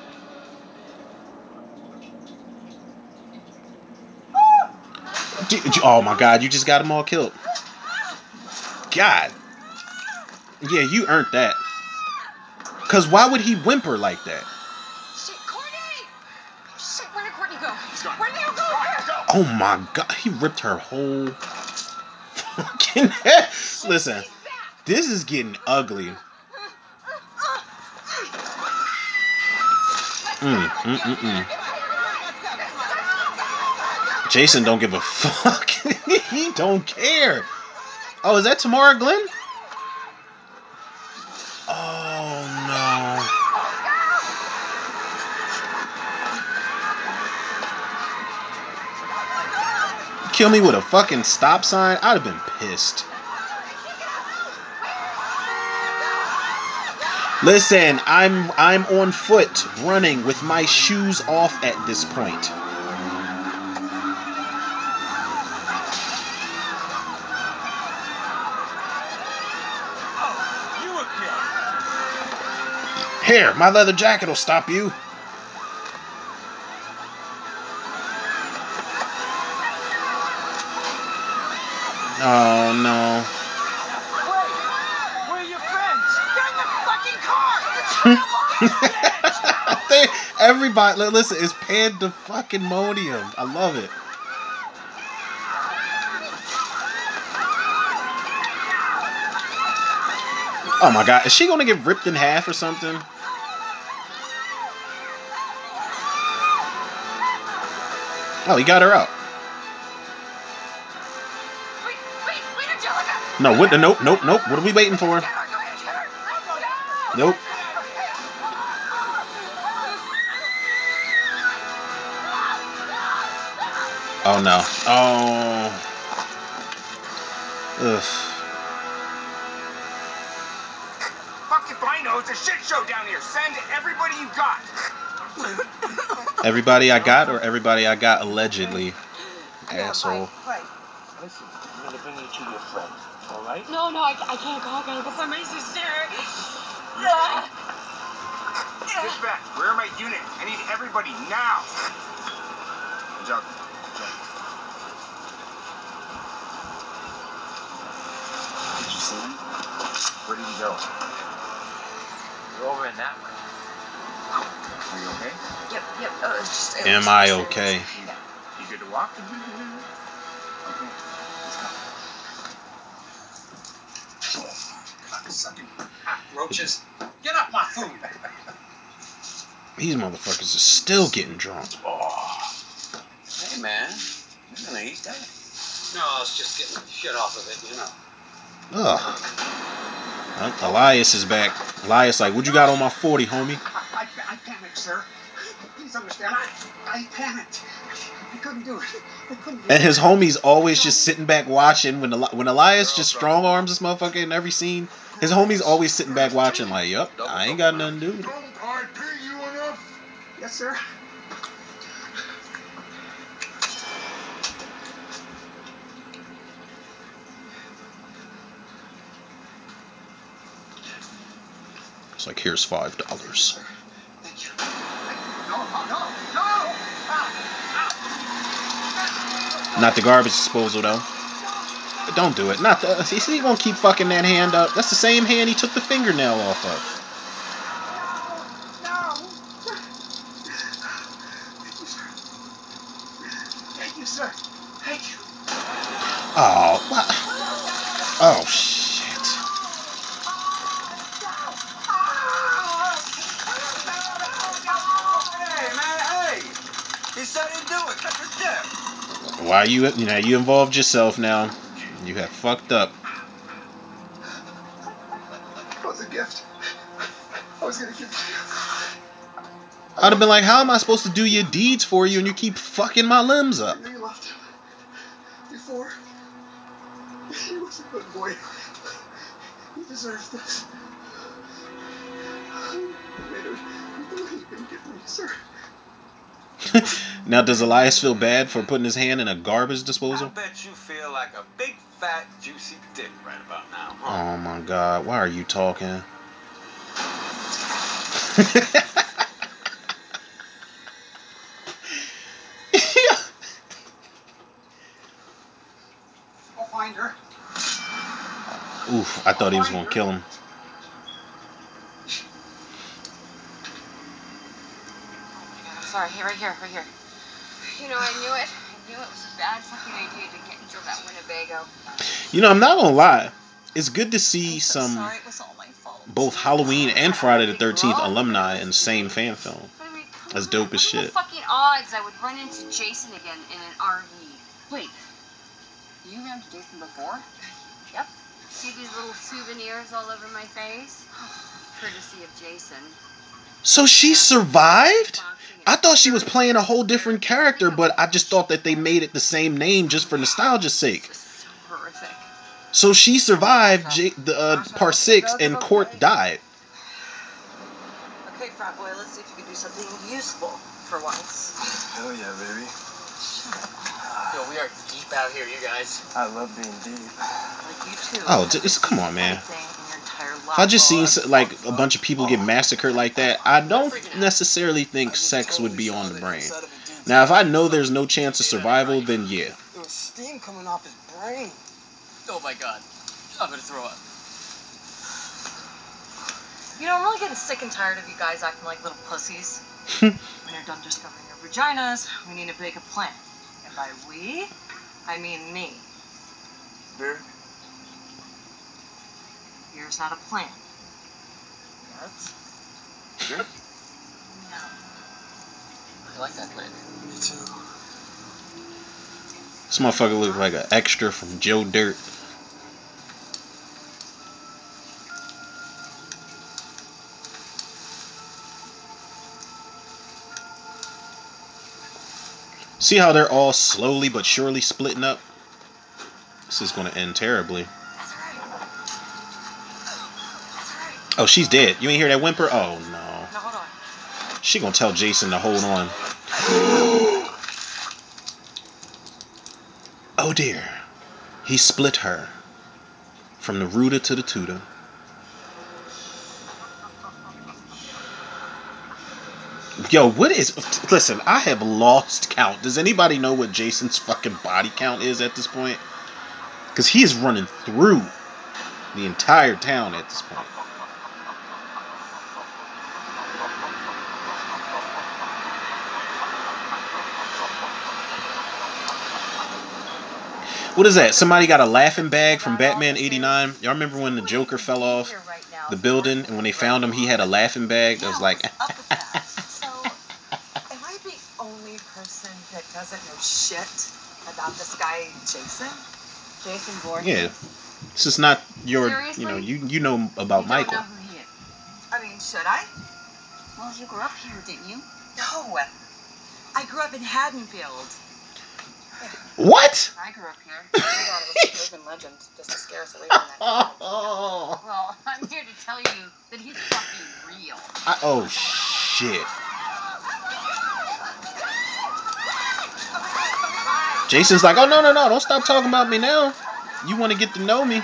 D- d- oh my God! You just got them all killed. God. Yeah, you earned that. Cause why would he whimper like that? Shit, Courtney! Shit, where did Courtney go? Where did go? He's gone. Go. Oh my God! He ripped her whole fucking head. Listen, this is getting ugly. Mm, mm, mm, mm. Jason don't give a fuck. he don't care. Oh, is that Tamara Glynn? Oh no. Kill me with a fucking stop sign? I'd have been pissed. Listen, I'm I'm on foot running with my shoes off at this point. Here, my leather jacket will stop you. Oh no. Wait, where are your friends? Get in the fucking car! They, everybody, li- listen, it's pandemonium. I love it. Oh my god, is she gonna get ripped in half or something? Oh, he got her out. No, what the nope, nope, nope. What are we waiting for? Nope. Oh no. Oh. Ugh. Fuck if I know. It's a shit show down here. Send everybody you got. Everybody I got or everybody I got allegedly? Asshole. Listen, I'm gonna bring you to your friend, all right? No, no, I, I can't go. I gotta go find my sister. Dispatch, where are my units? I need everybody now. Jump. See? Where did he go? They're over in that way. Are you okay? Yep, yep. Oh, it's just. it Am was I just- okay? You good to walk? Okay, let's go. Sucking cockroaches. Get off my food. These motherfuckers are still getting drunk. Hey, man. You're gonna eat that. No, I was just getting the shit off of it, you know. Ugh. Elias is back. Elias like, what you got on my 40, homie? I, I, I panicked, sir. Please understand. I, I panicked. I couldn't do it. I couldn't do And his homie's always just sitting back watching when Eli- when Elias just strong arms this motherfucker in every scene. His homie's always sitting back watching like, yup, I ain't got nothing to do. Don't I pay you enough? Yes, sir. Like, here's five dollars. Thank you. No, no, no, no! Ah, Not the garbage disposal though. But don't do it. Not the. See, he gonna keep fucking that hand up. That's the same hand he took the fingernail off of. You? You know, you involved yourself now. You have fucked up. It was a gift. I was gonna give it to you. I'd have been like, how am I supposed to do your deeds for you and you keep fucking my limbs up? Now, does Elias feel bad for putting his hand in a garbage I disposal? bet you feel like a big, fat, juicy dick right about now, huh? Oh my god, why are you talking? I'll find her. Oof, I thought he was gonna kill him. Oh sorry. Hey, right here, right here. You know, I knew it. I knew it was a bad fucking idea to get after that Winnebago. You know, I'm not gonna lie. It's good to see So some sorry, it was all my fault. both Halloween and Friday the 13th alumni in the same fan film. I mean, That's dope as what are the shit. fucking odds I would run into Jason again in an RV? Wait, you ran into Jason before? Yep. See these little souvenirs all over my face? Courtesy of Jason. So she survived? I thought she was playing a whole different character, but I just thought that they made it the same name just for nostalgia's sake. So horrific. So she survived J- the uh, part six, and Cort died. Okay, frat boy, let's see if you can do something useful for once. Hell yeah, baby. Yo, we are deep out here, you guys. I love being deep. Like you too. Oh, just come on, man. Anything in your entire If. I just seen like a bunch of people get oh. massacred like that, I don't necessarily think sex would be on the brain. Now, if I know there's no chance of survival, then yeah. There was steam coming off his brain. Oh my god. I'm gonna throw up. You know, I'm really getting sick and tired of you guys acting like little pussies. when you're done discovering your vaginas, we need to make a plan. And by we, I mean me. Beer? Here's not a plan. Yet. Beer? I like that plan. Me too. This motherfucker looks like an extra from Joe Dirt. See how they're all slowly but surely splitting up? This is gonna end terribly. That's alright. That's alright. Oh, she's dead. You ain't hear that whimper? Oh no. Now hold on. She gonna tell Jason to hold on. oh dear. He split her. From the rooter to the tutor. Yo, what is. Listen, I have lost count. Does anybody know what Jason's fucking body count is at this point? Because he is running through the entire town at this point. What is that? Somebody got a laughing bag from Batman 89? Y'all remember when the Joker fell off the building and when they found him, he had a laughing bag that was like. Up with that. So, am I the only person that doesn't know shit about this guy, Jason? Jason Voorhees. Yeah. This is not your. Seriously? You know, you, you know about you Michael. know who he is. I mean, should I? Well, you grew up here, didn't you? No. I grew up in Haddonfield. What? I grew up here. I thought it was a urban legend just to scare us away from that. Oh, Well, I'm here to tell you that he's fucking real. I, oh shit. Jason's like, oh no no no, don't stop talking about me now. You want to get to know me?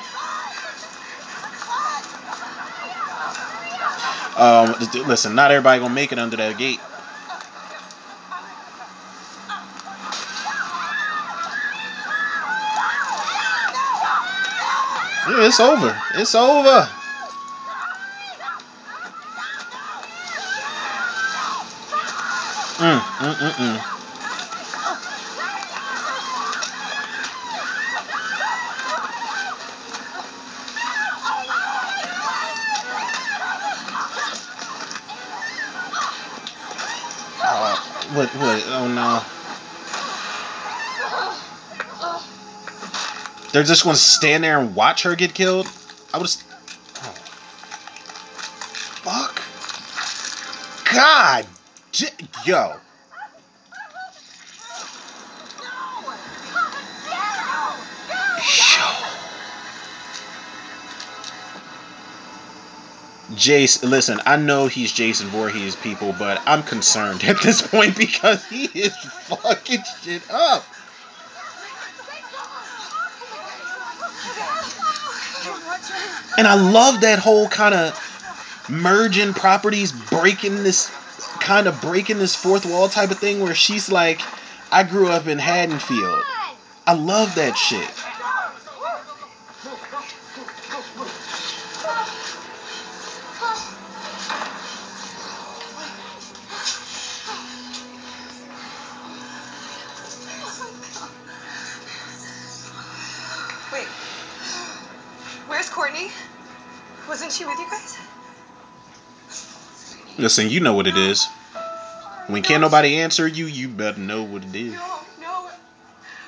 Um, listen, not everybody gonna make it under that gate. It's over. It's over. Mm, mm, mm, mm. Oh, what, what? Oh no. They're just gonna stand there and watch her get killed? I would. Oh. Fuck. God. Yo. Jace, listen, I know he's Jason Voorhees, people, but I'm concerned at this point because he is fucking shit up. And I love that whole kind of merging properties, breaking this kind of breaking this fourth wall type of thing where she's like, I grew up in Haddonfield. I love that shit. Listen, you know what it is. When can't nobody answer you, you better know what it is. No, no.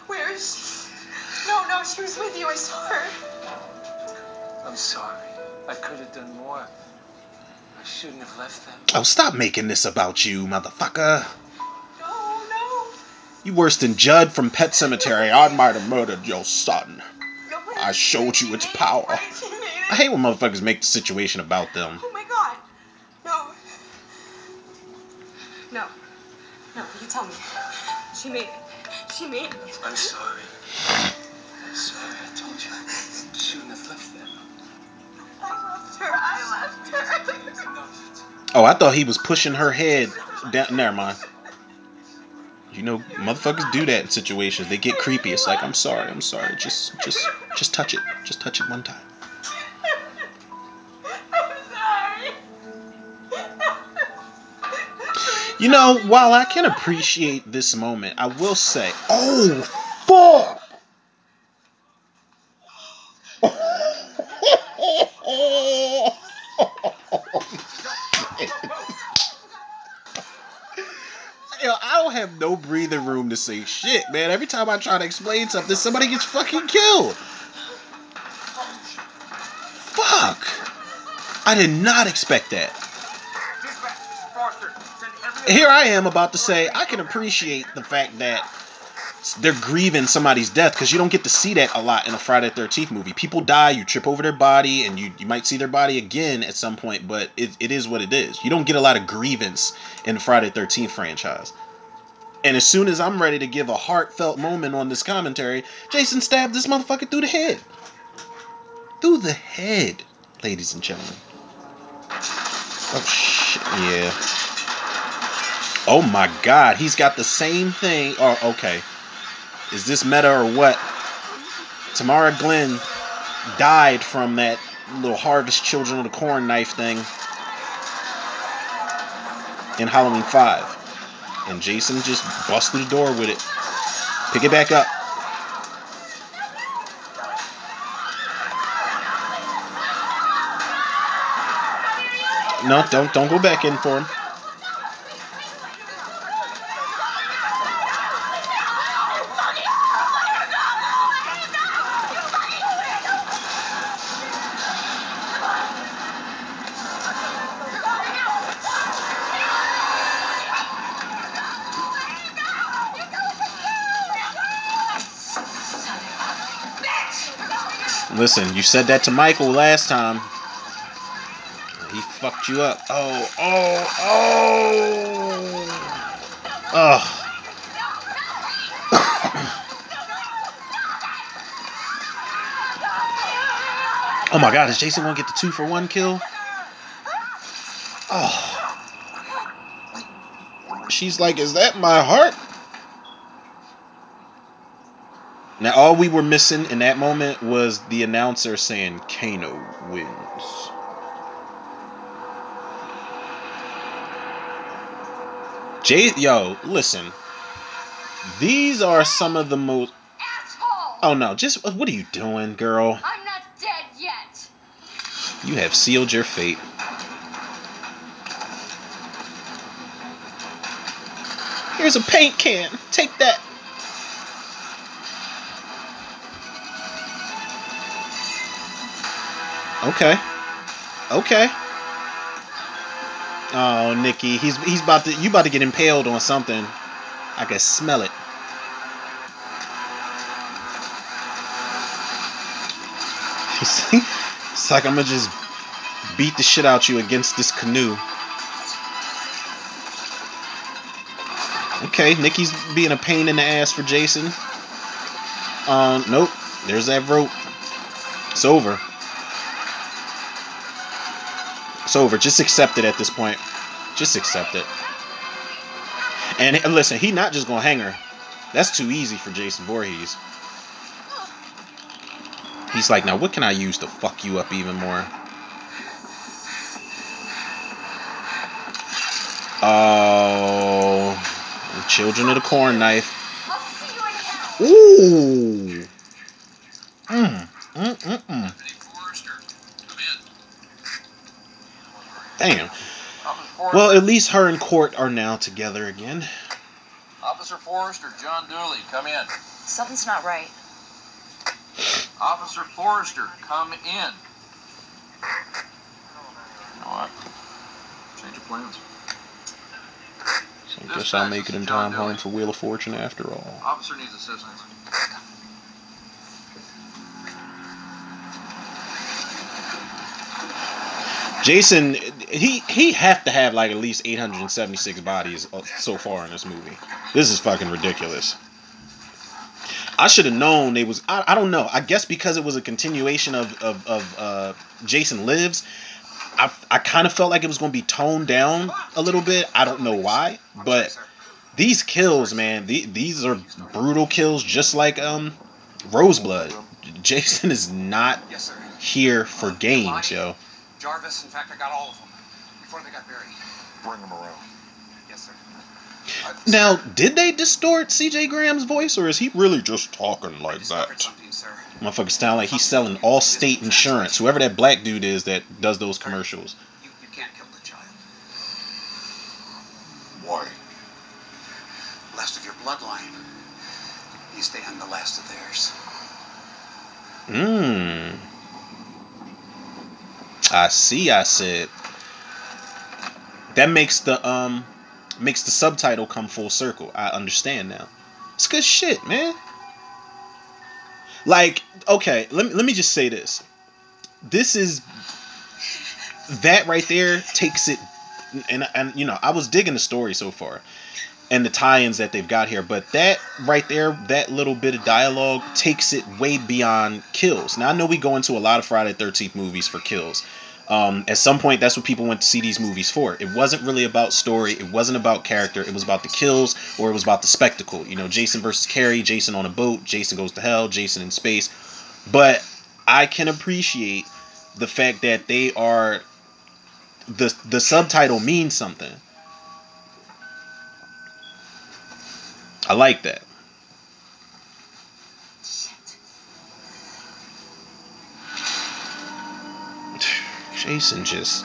Where is she? No, no, she was with you. I saw her. I'm sorry. I could have done more. I shouldn't have left them. Oh, stop making this about you, motherfucker. No, no. You worse than Judd from Pet Sematary. I might have murdered your son. No, I showed you its power. she made it. I hate when motherfuckers make the situation about them. Oh She made it. She made it. I'm sorry. I'm sorry. I told you. I shouldn't have left them. I left her. I left her. Oh, I thought he was pushing her head down. Never mind. You know, motherfuckers do that in situations. They get creepy. It's like, I'm sorry, I'm sorry. Just, just, just touch it. Just touch it one time. You know, while I can appreciate this moment, I will say, oh fuck. Yo, I don't have no breathing room to say shit, man. Every time I try to explain something, somebody gets fucking killed. Fuck. I did not expect that. Dispatch, this is Forrester. Send every Here I am about to say I can appreciate the fact that they're grieving somebody's death because you don't get to see that a lot in a Friday the 13th movie. People die, you trip over their body, and you, you might see their body again at some point, but it, it is what it is. You don't get a lot of grievance in the Friday the 13th franchise. And as soon as I'm ready to give a heartfelt moment on this commentary, Jason stabbed this motherfucker through the head. Through the head, ladies and gentlemen. Oh shit, yeah. Oh my god, he's got the same thing. Oh, okay. Is this meta or what? Tamara Glynn died from that little Harvest Children of the Corn knife thing in Halloween 5. And Jason just through the door with it. Pick it back up. No, don't don't go back in for him. Listen, you said that to Michael last time. He fucked you up. Oh, oh, oh. Ugh. Oh my god, is Jason gonna get the two for one kill? Oh. She's like, is that my heart? Now, all we were missing in that moment was the announcer saying Kano wins. Jay, yo, listen. These are some of the most. Oh no, just what are you doing, girl? I'm not dead yet. You have sealed your fate. Here's a paint can. Take that. Okay. Okay. Oh, Nikki, he's he's about to you about to get impaled on something. I can smell it. It's, like I'm gonna just beat the shit out you against this canoe. Okay, Nikki's being a pain in the ass for Jason. Um, nope. There's that rope. It's over. It's over. Just accept it at this point. Just accept it. And listen, he not just gonna hang her. That's too easy for Jason Voorhees. He's like, now what can I use to fuck you up even more? Oh, the children of the corn knife. Ooh. Mm, mm, mm, mm. Deputy Forrester, Damn. Well, at least her and Cort are now together again. Officer Forrester, John Dooley, come in. Something's not right. Officer Forrester, come in. You know what? Change of plans. So I guess I'll make it in time home for Wheel of Fortune after all. Officer needs assistance. Jason, he he have to have like at least 876 bodies uh, so far in this movie. This is fucking ridiculous. I should have known it was. I, I don't know. I guess because it was a continuation of of, of uh, Jason Lives. I, I kind of felt like it was going to be toned down a little bit. I don't know why, but these kills, man, the, these are brutal kills, just like um Roseblood. Jason is not here for games, yo. Jarvis, in fact, I got all of them before they got buried. Bring him around. Yes, sir. Now, did they distort CJ Graham's voice, or is he really just talking like that? Something, sir. Motherfucker sound like he's selling Allstate insurance. Whoever that black dude is that does those commercials. You, you can't kill the child. Why? Last of your bloodline. You stay on the last of theirs. Mmm. I see. I said that makes the um makes the subtitle come full circle. I understand now. It's good shit, man. Like, okay, let me let me just say this. This is that right there takes it and and you know, I was digging the story so far and the tie-ins that they've got here, but that right there, that little bit of dialogue takes it way beyond kills. Now I know we go into a lot of Friday 13th movies for kills. Um, at some point, that's what people went to see these movies for. It wasn't really about story. It wasn't about character. It was about the kills, or it was about the spectacle. You know, Jason versus Carrie, Jason on a boat, Jason goes to hell, Jason in space. But I can appreciate the fact that they are the the subtitle means something. I like that. Jason just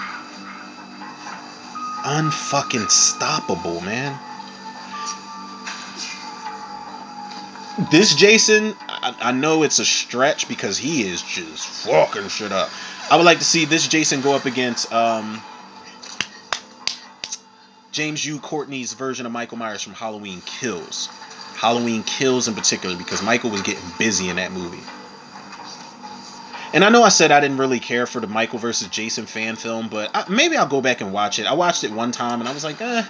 unfucking stoppable, man. This Jason, I, I know it's a stretch because he is just fucking shit up. I would like to see this Jason go up against um, James Jude Courtney's version of Michael Myers from Halloween Kills. Halloween Kills in particular because Michael was getting busy in that movie. And I know I said I didn't really care for the Michael versus Jason fan film, but I, maybe I'll go back and watch it. I watched it one time and I was like, eh,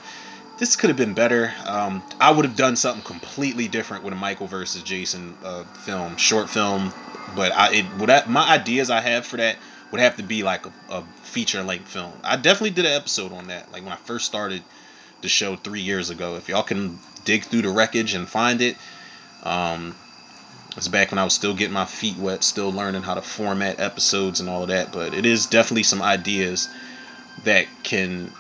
this could have been better. Um, I would have done something completely different with a Michael versus Jason uh, film, short film. But I, it would have, my ideas I have for that would have to be like a, a feature length film. I definitely did an episode on that, like when I first started the show three years ago. If y'all can dig through the wreckage and find it, um, it's back when I was still getting my feet wet, still learning how to format episodes and all of that. But it is definitely some ideas that can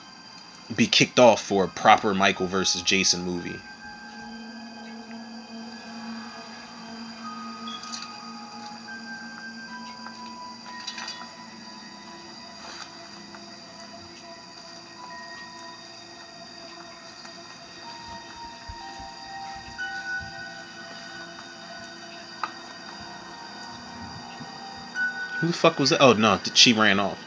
be kicked off for a proper Michael versus Jason movie. The fuck was that? Oh no, she ran off.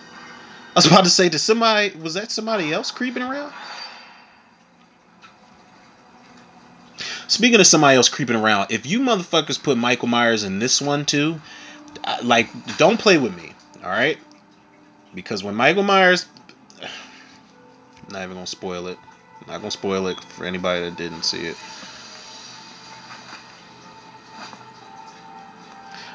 I was about to say, did somebody was that somebody else creeping around? Speaking of somebody else creeping around, if you motherfuckers put Michael Myers in this one too, like don't play with me, all right? Because when Michael Myers, I'm not even gonna spoil it. Not gonna spoil it for anybody that didn't see it.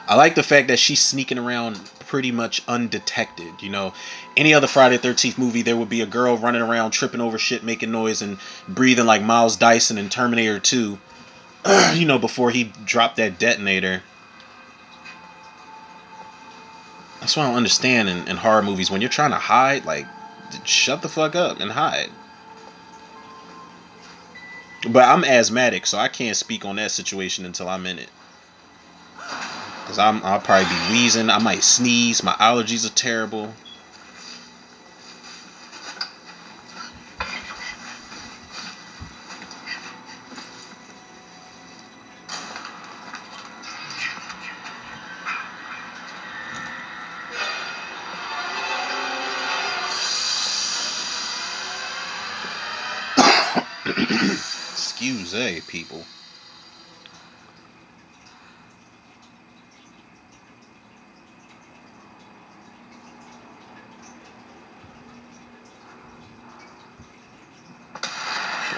I like the fact that she's sneaking around pretty much undetected. You know, any other Friday 13th movie, there would be a girl running around tripping over shit, making noise, and breathing like Miles Dyson in Terminator 2. you know, before he dropped that detonator. That's why I don't understand in, in horror movies when you're trying to hide, like, shut the fuck up and hide. But I'm asthmatic, so I can't speak on that situation until I'm in it. Cause I'm I'll probably be wheezing. I might sneeze. My allergies are terrible.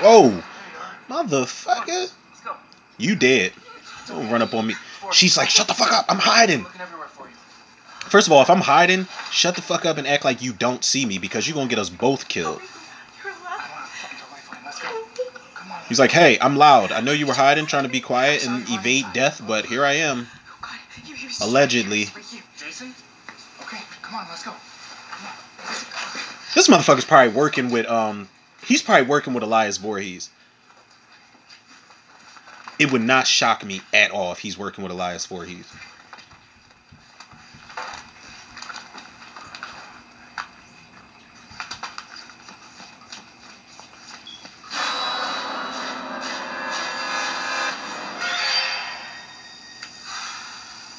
Oh, motherfucker! You dead. Don't run up on me. She's like, shut the fuck up. I'm hiding. Looking everywhere for you. First of all, if I'm hiding, shut the fuck up and act like you don't see me because you're gonna get us both killed. You're allowed. Totally fine. Let's go. Come on. He's like, hey, I'm loud. I know you were hiding, trying to be quiet and evade death, but here I am. God, he, he was Allegedly. Just right here. Jason? Okay, come on, let's go. This motherfucker's probably working with um he's probably working with Elias Voorhees. It would not shock me at all if he's working with Elias Voorhees.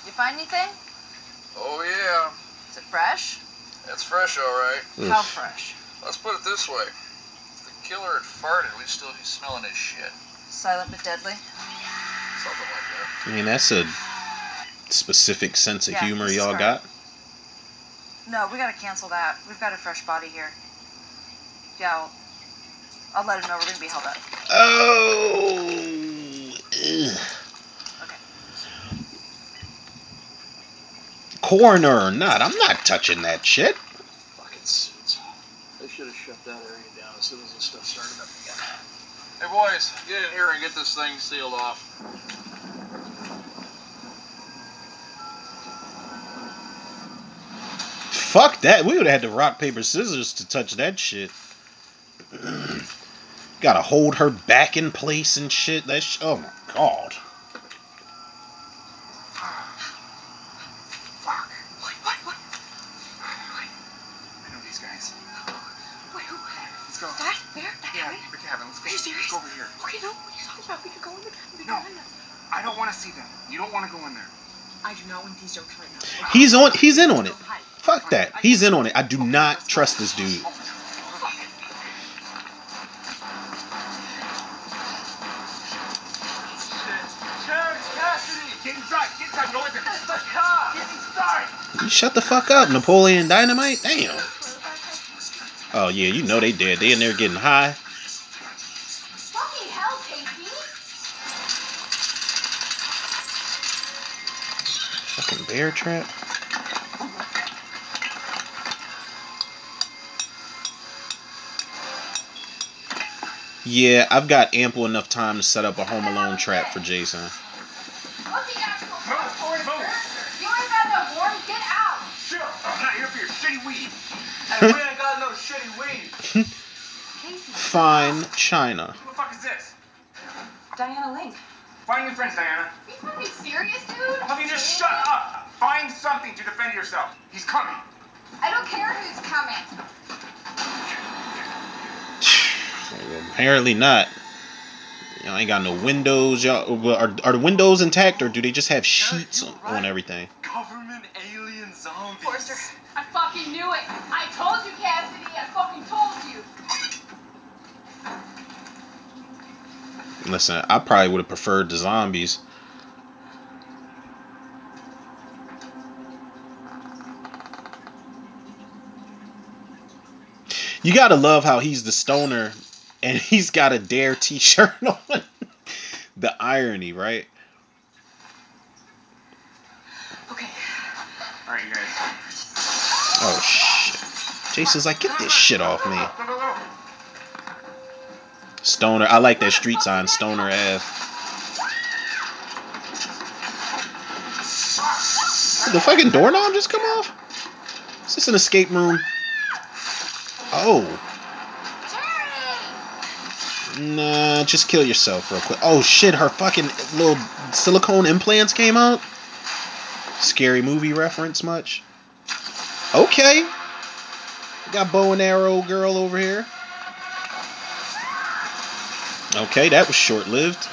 You find anything? Oh, yeah. Is it fresh? That's fresh, all right. How fresh? Let's put it this way. If the killer had farted, we'd still be smelling his shit. Silent but deadly. Something like that. I mean, that's a specific sense of Yeah, humor y'all great. got. No, we gotta cancel that. We've got a fresh body here. Yeah, I'll, I'll let him know we're gonna be held up. Oh. ugh. Okay. Coroner or not, I'm not touching that shit. Fucking suits. They should have shut that area down as soon as this stuff started up again. Hey, boys, get in here and get this thing sealed off. Fuck that. We would have had to rock, paper, scissors to touch that shit. Gotta hold her back in place and shit. That sh- oh my god. He's on he's in on it. Fuck that. He's in on it. I do not trust this dude. Shut the fuck up, Napoleon Dynamite. Damn. Oh yeah, you know they dead. They in there getting high. Fucking bear trap. Yeah, I've got ample enough time to set up a Home Alone trap for Jason. What's the actual Move. Move. You ain't got no warm. Get out! Sure. I'm not here for your shitty weed. Hey, we ain't got no shitty weed. Casey. Fine China. Who the fuck is this? Diana Link. Find new friends, Diana. Are you fucking serious, dude? How about you just shut up? Find something to defend yourself. He's coming. I don't care who's coming. Apparently not. Y'all ain't got no windows. Y'all are, are the windows intact or do they just have sheets on, on everything? Government alien zombies. Forrester. I fucking knew it. I told you, Cassidy. I fucking told you. Listen, I probably would have preferred the zombies. You gotta love how he's the stoner and he's got a dare t-shirt on. the irony, right? Okay. All right, you guys. Oh shit. Jason's like, get this shit off me. Stoner. I like that street sign, Stoner Ave. Did the fucking doorknob just come off? Is this an escape room? Oh. Nah, just kill yourself real quick. Oh shit, her fucking little silicone implants came out. Scary movie reference much? Okay. Got bow and arrow girl over here. Okay, that was short lived.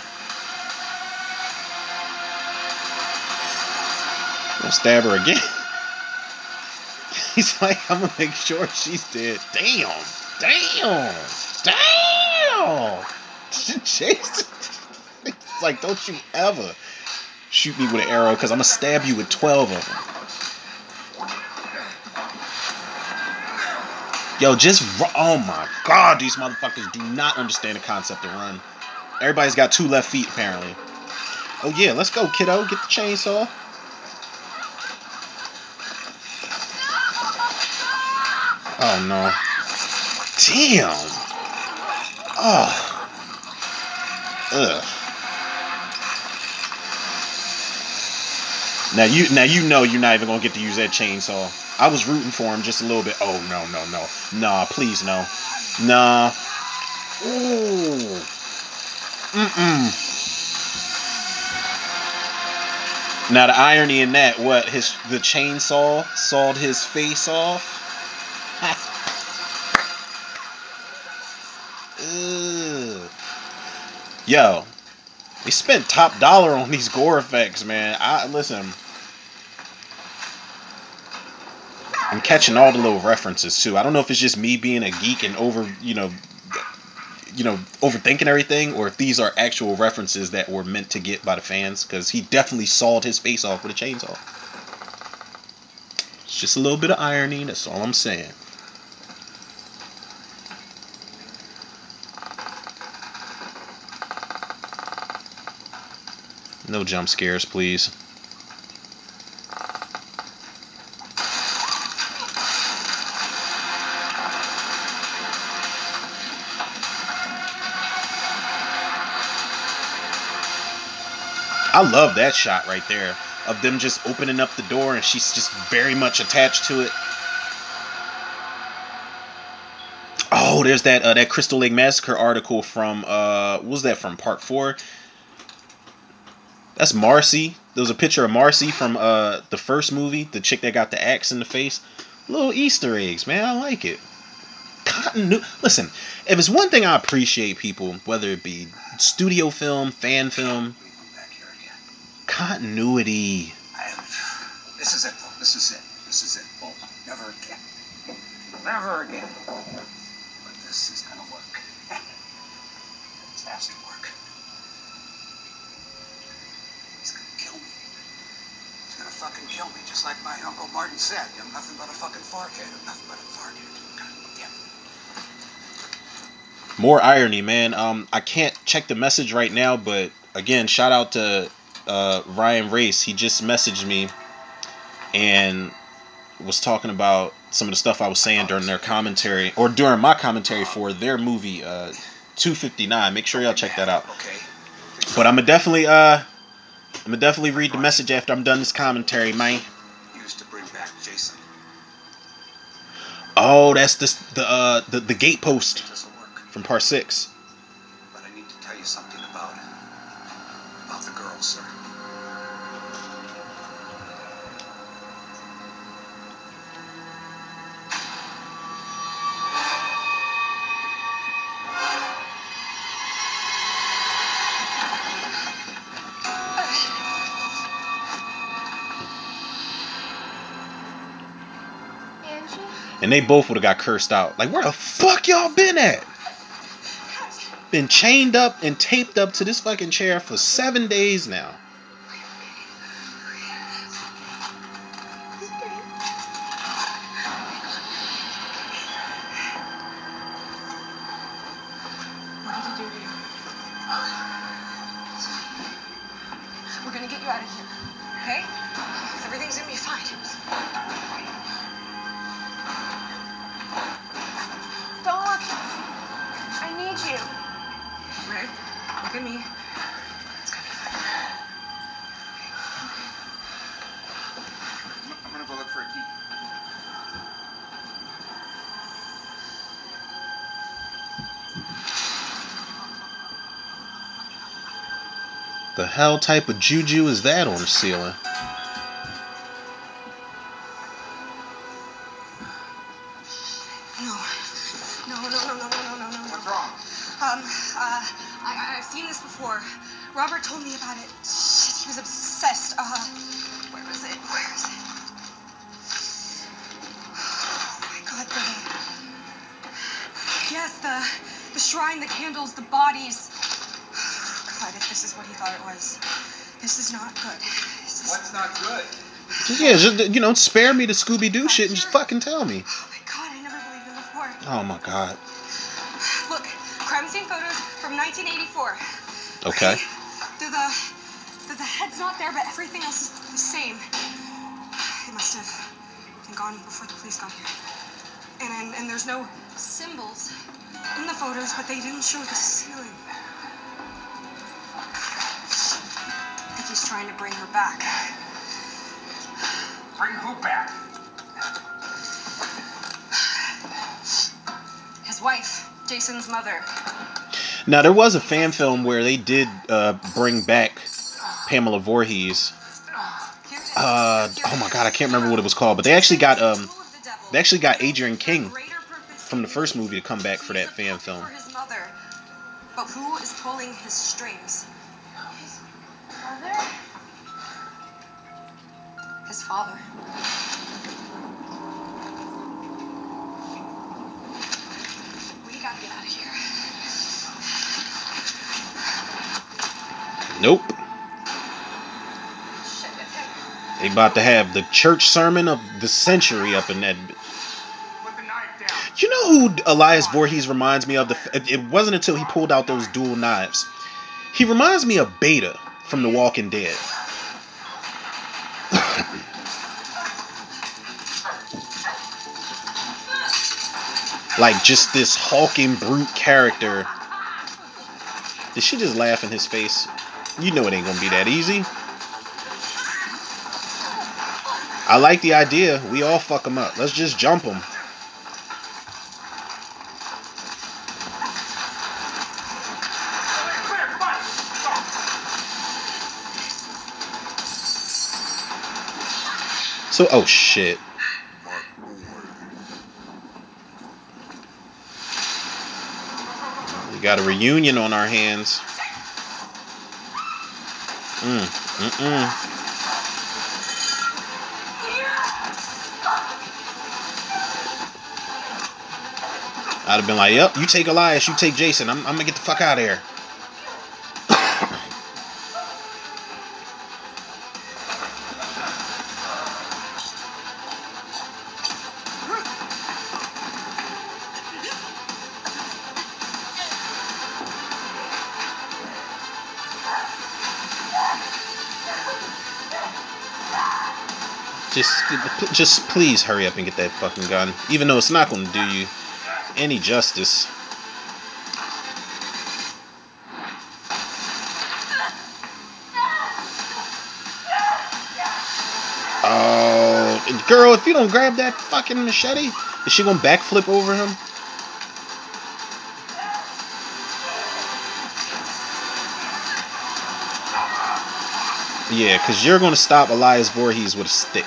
Stab her again. He's like, I'm gonna make sure she's dead. Damn. Damn. Damn. Jason. It's like, don't you ever shoot me with an arrow because I'm gonna stab you with 12 of them. Yo, just oh my god, these motherfuckers do not understand the concept of run. Everybody's got two left feet apparently. Oh yeah, let's go, kiddo. Get the chainsaw. Oh no. Damn. Oh. Ugh. Now you now you know you're not even gonna get to use that chainsaw. I was rooting for him just a little bit. Oh no no no. Nah, please no. Nah. Ooh. Mm-mm. Now the irony in that, what his the chainsaw sawed his face off. Yo, they spent top dollar on these gore effects, man. I listen. I'm catching all the little references too. I don't know if it's just me being a geek and over, you know, you know, overthinking everything, or if these are actual references that were meant to get by the fans. Because he definitely sawed his face off with a chainsaw. It's just a little bit of irony. That's all I'm saying. No jump scares, please. I love that shot right there of them just opening up the door and she's just very much attached to it. Oh, there's that uh, that Crystal Lake Massacre article from uh what was that from part four? That's Marcy. There was a picture of Marcy from uh the first movie, the chick that got the axe in the face. Little Easter eggs, man. I like it. Continu- Listen, if it's one thing I appreciate, people, whether it be studio film, fan film, continuity. This is it, This is it. This is it, Paul. Never again. Never again. But this is gonna work has to work. He's gonna kill me. He's gonna fucking kill me, just like my Uncle Martin said. I'm nothing but a fucking farthead. I'm nothing but a farthead. More irony, man. Um, I can't check the message right now, but again, shout out to uh, Ryan Race. He just messaged me and was talking about some of the stuff I was saying during their commentary or during my commentary for their movie uh 259. Make sure y'all check that out. Okay. But I'm gonna definitely uh I'm gonna definitely read the message after I'm done this commentary, man. Used to bring back Jason. Oh, that's this the uh the, the gate post from part six. And they both would have got cursed out. Like, where the fuck y'all been at? Been chained up and taped up to this fucking chair for seven days now. Hell type of juju is that on the ceiling? You know, don't spare me the Scooby Doo shit and just fucking tell me. Oh my god, I never believed him before. Oh my god. Look, crime scene photos from 1984. Okay. The, the head's not there, but everything else is the same. It must have been gone before the police got here. And, and, and there's no symbols in the photos, but they didn't show the ceiling. I think he's trying to bring her back. Bring who back? His wife, Jason's mother. Now there was a fan film where they did uh, bring back Pamela Voorhees. Uh, oh my god, I can't remember what it was called, but they actually got um, they actually got Adrienne King from the first movie to come back for that fan film. For his mother. But who is pulling his strings? Father. We gotta get out of here. Nope. Shit. They about to have the church sermon of the century up in that. You know who Elias Voorhees reminds me of? The it- it wasn't until he pulled out those dual knives. He reminds me of Beta from The Walking Dead. Like just this hulking brute character. Did she just laugh in his face? You know it ain't gonna be that easy. I like the idea. We all fuck him up. Let's just jump him. So, oh shit. Got a reunion on our hands. Mm, mm-mm. I'd have been like, yep, you take Elias, you take Jason. I'm, I'm gonna get the fuck out of here. Just, please hurry up and get that fucking gun. Even though it's not gonna do you any justice. Oh, girl, if you don't grab that fucking machete, is she gonna backflip over him? Yeah, because you're gonna stop Elias Voorhees with a stick.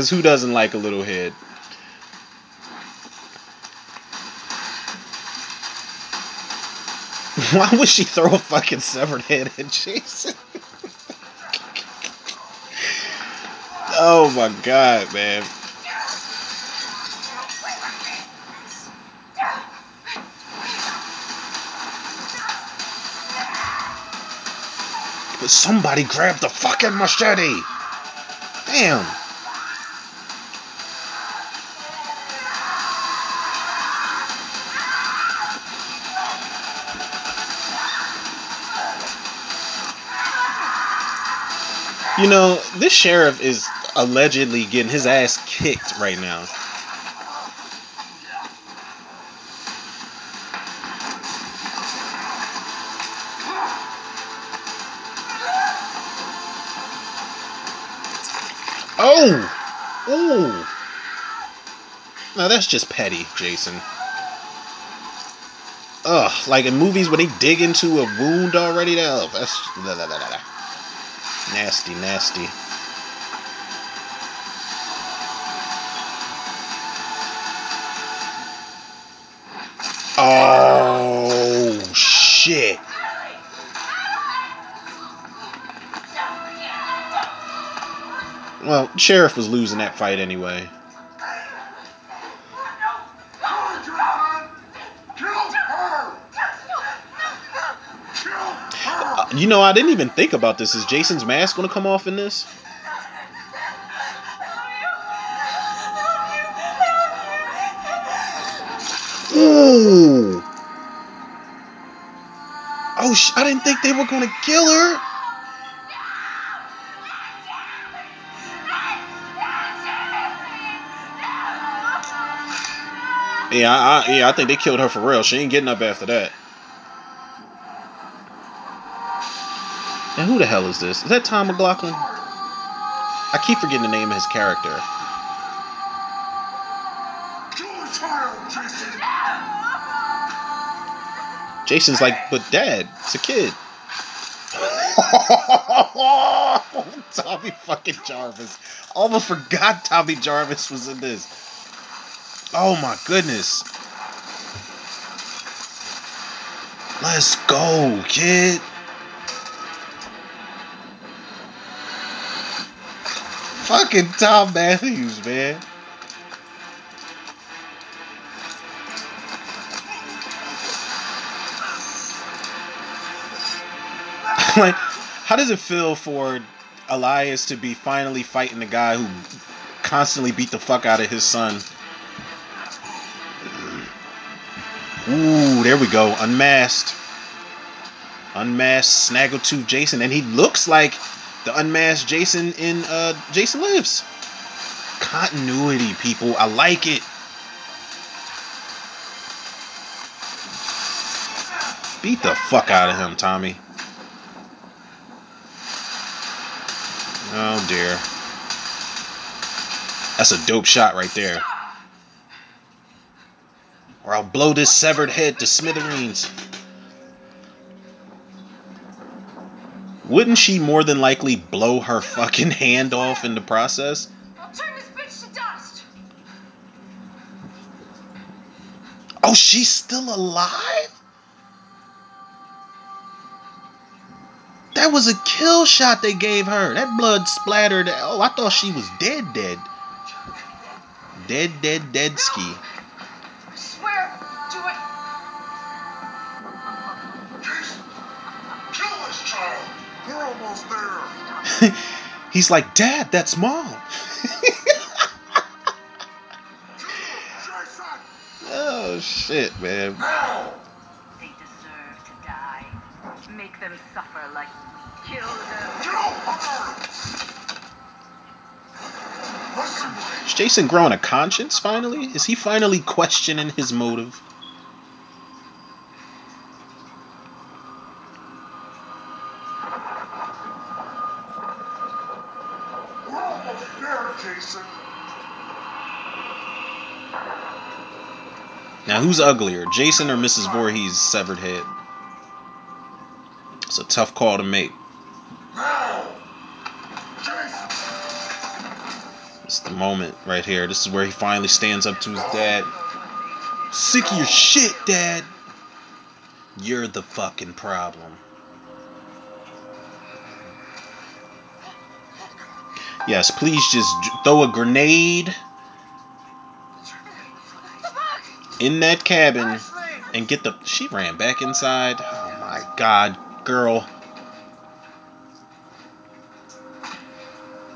Because who doesn't like a little head? Why would she throw a fucking severed head at Jason? oh my god, man. But somebody grab the fucking machete. Damn. You know, this sheriff is allegedly getting his ass kicked right now. Oh! Oh! Now that's just petty, Jason. Ugh, like in movies when they dig into a wound already, that, ugh, that's la, la, la, la, la. Nasty, nasty. Oh, shit. Well, Sheriff was losing that fight anyway. You know, I didn't even think about this. Is Jason's mask going to come off in this? Ooh. Oh, sh- I didn't think they were going to kill her. Yeah, I, I, yeah, I think they killed her for real. She ain't getting up after that. And who the hell is this? Is that Tom McLoughlin? I keep forgetting the name of his character. Jason's like, but dad, it's a kid. Tommy fucking Jarvis. Almost forgot Tommy Jarvis was in this. Oh my goodness. Let's go, kid. Fucking Thom Mathews, man. like, how does it feel for Elias to be finally fighting the guy who constantly beat the fuck out of his son? Ooh, there we go. Unmasked. Unmasked Snaggletooth Jason. And he looks like the unmasked Jason in uh, Jason Lives. Continuity, people. I like it. Beat the fuck out of him, Tommy. Oh dear. That's a dope shot right there. Or I'll blow this severed head to smithereens. Wouldn't she more than likely blow her fucking hand off in the process? I'll turn this bitch to dust. Oh, she's still alive? That was a kill shot they gave her. That blood splattered. Oh, I thought she was dead, dead. Dead, dead, dead ski. He's like, Dad, that's mom. Oh shit, man. They deserve to die. Make them suffer like we them. Kill her. Is Jason growing a conscience finally? Is he finally questioning his motive? Now, who's uglier, Jason or Mrs. Voorhees' severed head? It's a tough call to make. It's the moment right here. This is where he finally stands up to his dad. Sick of your shit, Dad. You're the fucking problem. Yes, please just throw a grenade in that cabin and get the. She ran back inside. Oh my god, girl.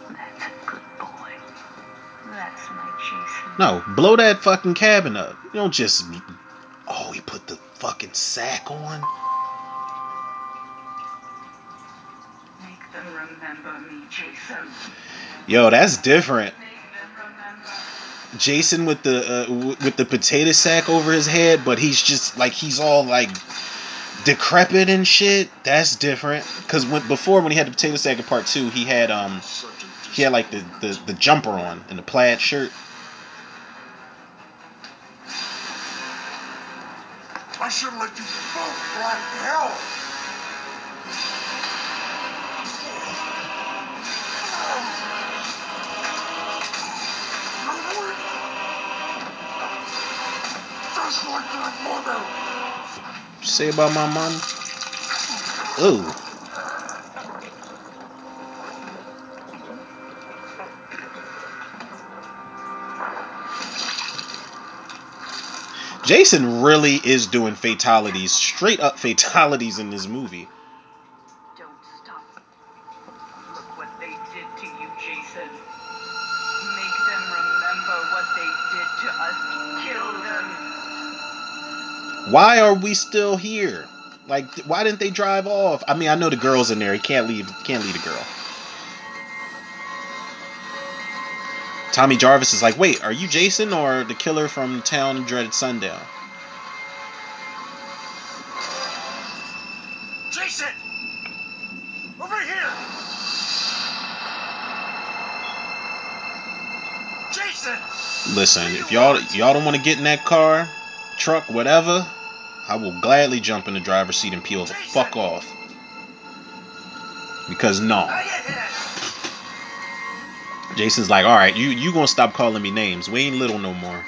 That's a good boy. That's my Jason. No, blow that fucking cabin up. You don't just. Oh, he put the fucking sack on. Make them remember me, Jason. Yo, that's different. Jason with the uh, w- with the potato sack over his head, but he's just like he's all like decrepit and shit. That's different. Cause when before when he had the potato sack in part two, he had um he had like the the, the jumper on and the plaid shirt. I should have let you both in hell. Say about my mom? Ooh. Jason really is doing fatalities, straight up fatalities in this movie. Why are we still here? Like, why didn't they drive off? I mean, I know the girl's in there. He can't leave. Can't leave the girl. Tommy Jarvis is like, wait, are you Jason or the killer from Town Dreaded Sundown? Jason! Over here! Jason! Listen, if y'all y'all don't want to get in that car, truck, whatever, I will gladly jump in the driver's seat and peel the fuck off. Because no. Oh, Jason's like, all right, you you gonna stop calling me names? We ain't little no more.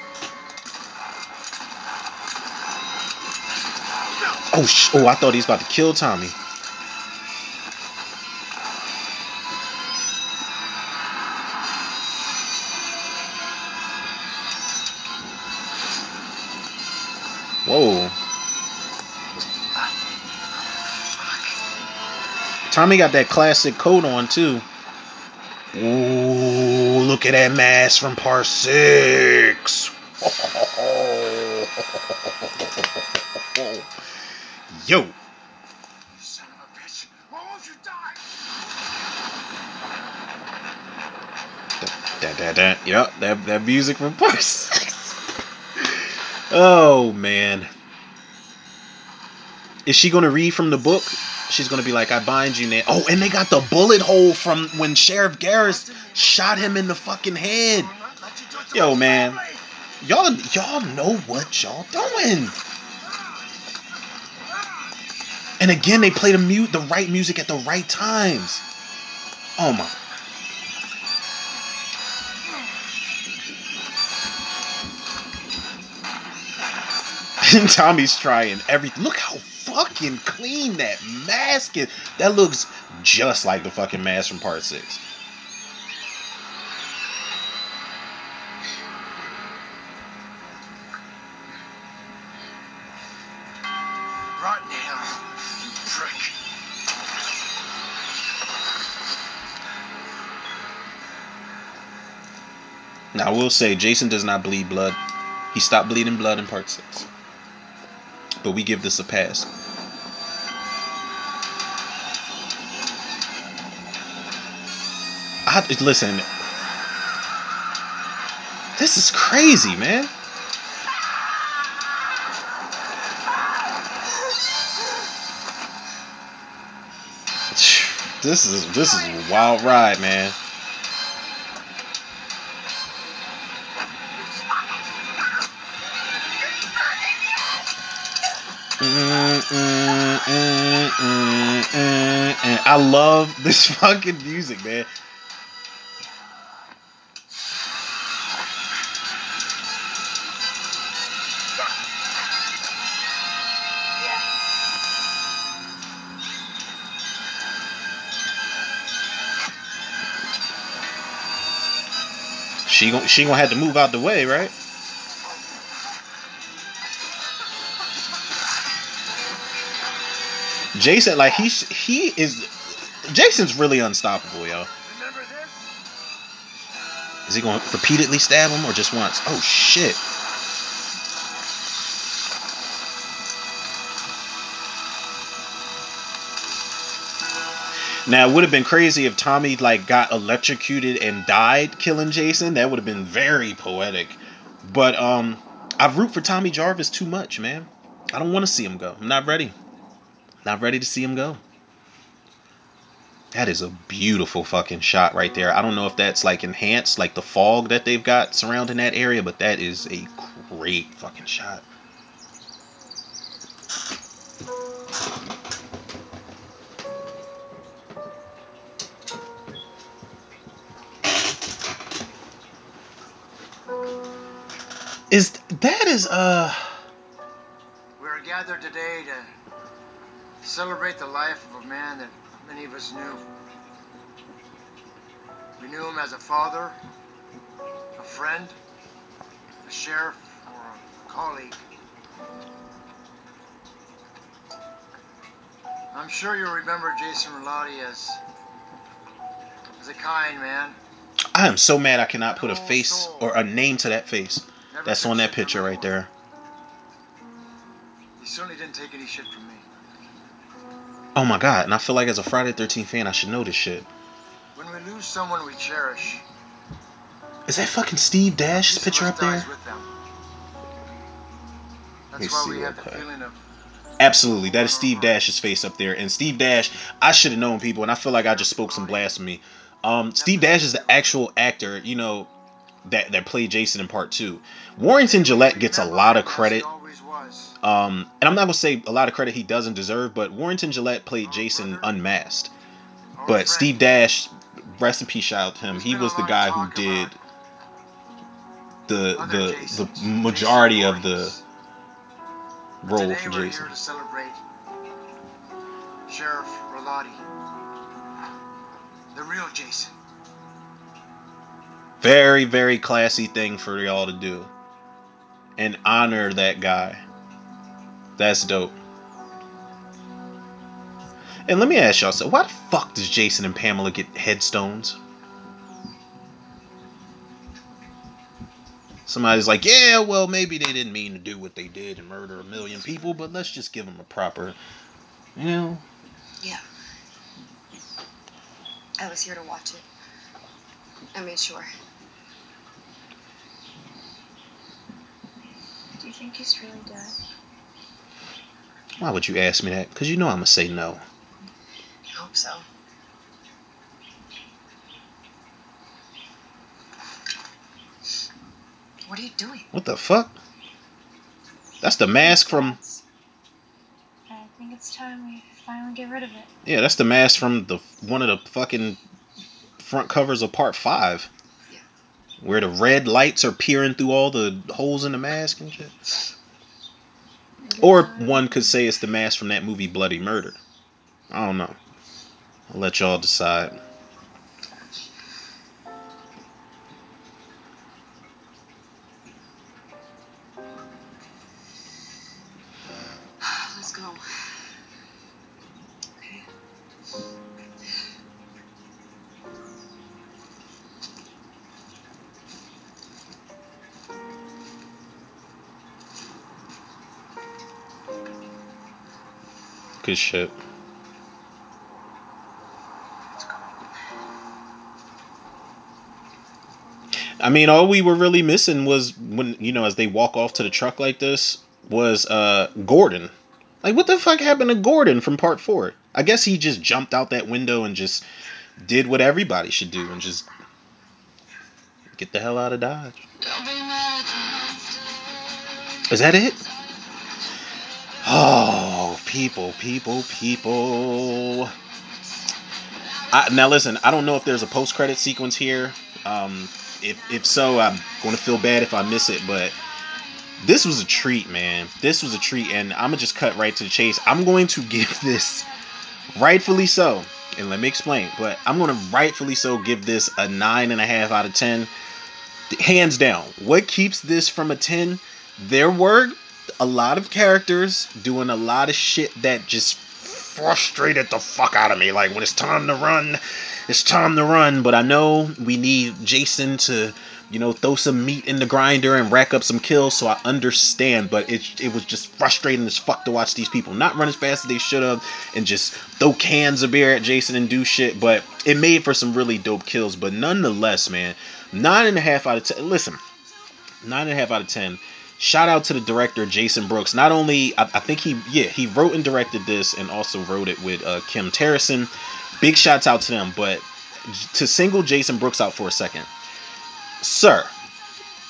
Oh sh! Oh, I thought he's about to kill Tommy. Tommy got that classic coat on too. Ooh, look at that mask from part six. Yo. Son of a bitch! Why won't you die? That that that. Yep, that that music from part six. Oh man. Is she gonna read from the book? She's gonna be like, I bind you now. Oh, and they got the bullet hole from when Sheriff Garris shot him in the fucking head. Yo, man. Y'all y'all know what y'all doing. And again, they play the mute the right music at the right times. Oh my. Tommy's trying everything. Look how fucking clean that mask is. That looks just like the fucking mask from part six. Rotten hell. Now I will say Jason does not bleed blood. He stopped bleeding blood in part six. But we give this a pass. I listen. This is crazy, man. This is this is a wild ride, man. Mm, mm, mm. I love this fucking music, man. She gon' she gonna have to move out the way, right? Jason, like he's he is Jason's really unstoppable, yo. Is he gonna repeatedly stab him or just once? Oh shit. Now it would have been crazy if Tommy like got electrocuted and died killing Jason. That would have been very poetic. But um I root for Tommy Jarvis too much, man. I don't want to see him go. I'm not ready. Not ready to see him go. That is a beautiful fucking shot right there. I don't know if that's like enhanced, like the fog that they've got surrounding that area, but that is a great fucking shot. That is uh We are gathered today to celebrate the life of a man that many of us knew. We knew him as a father, a friend, a sheriff, or a colleague. I'm sure you'll remember Jason Relati as as a kind man. I am so mad I cannot put a face or a name to that face. That's on that picture right there. He certainly didn't take any shit from me. Oh my god, and I feel like as a Friday 13th fan, I should know this shit. When we lose someone we cherish, Is that fucking Steve Dash's picture up there? dies me That's why see we real have the quick. feeling of Absolutely, that is Steve Dash's face up there, and Steve Dash, I should have known people, and I feel like I just spoke some blasphemy. Um, Steve Dash is the actual actor, you know, that that played Jason in Part Two. Warrington Gillette gets a lot of credit, um, and I'm not gonna say a lot of credit he doesn't deserve, but Warrington Gillette played Jason unmasked. But Steve Dash, rest in peace, shout out to him. He was the guy who did the the the majority of the role for Jason. here to celebrate Sheriff Relati, the real Jason. Very, very classy thing for y'all to do. And honor that guy. That's dope. And let me ask y'all, so why the fuck does Jason and Pamela get headstones? Somebody's like, yeah, well, maybe they didn't mean to do what they did and murder a million people, but let's just give them a proper, you know, Yeah. I was here to watch it. I made sure. You think he's really dead? why would you ask me that? Because you know I'm going to say no. I hope so. What are you doing? What the fuck? That's the mask from, I think it's time we finally get rid of it. yeah, that's the mask from the one of the fucking front covers of part five. Where the red lights are peering through all the holes in the mask and shit. Or one could say it's the mask from that movie Bloody Murder. I don't know. I'll let y'all decide. Good shit. I mean, all we were really missing was when you know, as they walk off to the truck like this, was uh Gordon. Like, what the fuck happened to Gordon from Part Four? I guess he just jumped out that window and just did what everybody should do and just get the hell out of Dodge. Is that it? Oh, people, people, people. I, now listen, I don't know if there's a post-credit sequence here. Um, if if so, I'm going to feel bad if I miss it. But this was a treat, man. This was a treat, and I'm gonna just cut right to the chase. I'm going to give this, rightfully so, and let me explain. But I'm to rightfully so give this a nine and a half out of ten, hands down. What keeps this from a ten? There were a lot of characters doing a lot of shit that just frustrated the fuck out of me. Like when it's time to run, it's time to run. But I know we need Jason to, you know, throw some meat in the grinder and rack up some kills. So I understand. But it it was just frustrating as fuck to watch these people not run as fast as they should have and just throw cans of beer at Jason and do shit. But it made for some really dope kills. But nonetheless, man, nine and a half out of ten. Listen, nine and a half out of ten. Shout out to the director Jason Brooks. Not only I, I think he yeah he wrote and directed this and also wrote it with uh, Kim Terrison. Big shouts out to them. But to single Jason Brooks out for a second, sir,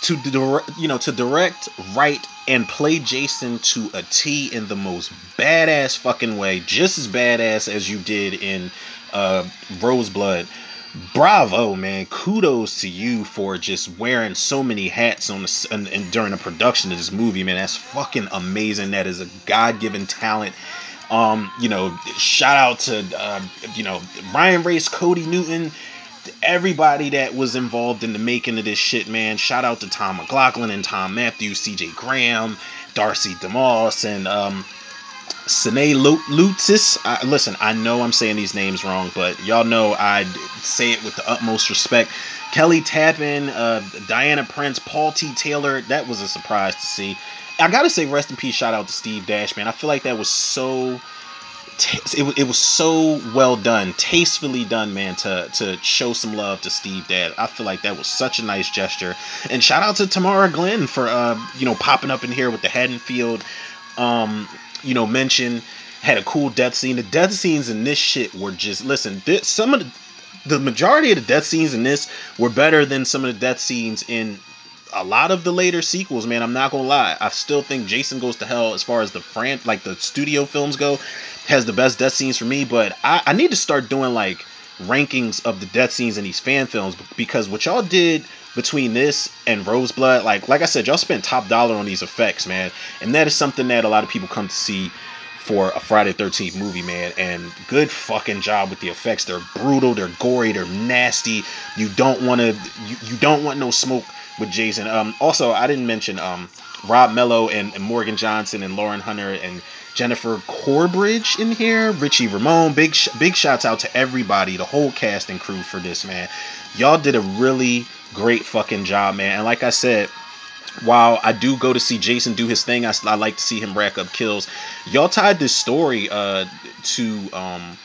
to direct you know to direct, write, and play Jason to a T in the most badass fucking way, just as badass as you did in uh, Roseblood bravo man. Kudos to you for just wearing so many hats on the and, and during the production of this movie man. That's fucking amazing. That is a god-given talent. Um you know shout out to uh, you know ryan race cody newton everybody that was involved in the making of this shit man. Shout out to tom mcloughlin and thom mathews cj graham Darcy DeMoss and um, Sine Lutis. I, listen, I know I'm saying these names wrong, but y'all know I say it with the utmost respect. Kelly Tappan, uh, Diana Prince, Paul T. Taylor. That was a surprise to see. I gotta say, rest in peace. Shout out to Steve Dash, man. I feel like that was so. It, it was so well done, tastefully done, man. To to show some love to Steve Dash. I feel like that was such a nice gesture. And shout out to Tamara Glynn for uh you know popping up in here with the Haddonfield um you know mention had a cool death scene. The death scenes in this shit were just listen. This, some of the the majority of the death scenes in this were better than some of the death scenes in a lot of the later sequels, man. I'm not gonna lie. I still think Jason Goes to Hell, as far as the fran like the studio films go, has the best death scenes for me. But I, I need to start doing like rankings of the death scenes in these fan films because what y'all did between this and Roseblood, like like I said, y'all spend top dollar on these effects, man, and that is something that a lot of people come to see for a Friday 13th movie, man. And good fucking job with the effects. They're brutal, they're gory, they're nasty. You don't want to, you, you don't want no smoke with Jason. Um, also, I didn't mention um Rob Mello and, and Morgan Johnson and Lauren Hunter and Jennifer Corbridge in here, Richie Ramone. Big sh- big shouts out to everybody, the whole cast and crew for this, man. Y'all did a really great fucking job, man. And like I said, while I do go to see Jason do his thing, I, I like to see him rack up kills. Y'all tied this story uh, to um,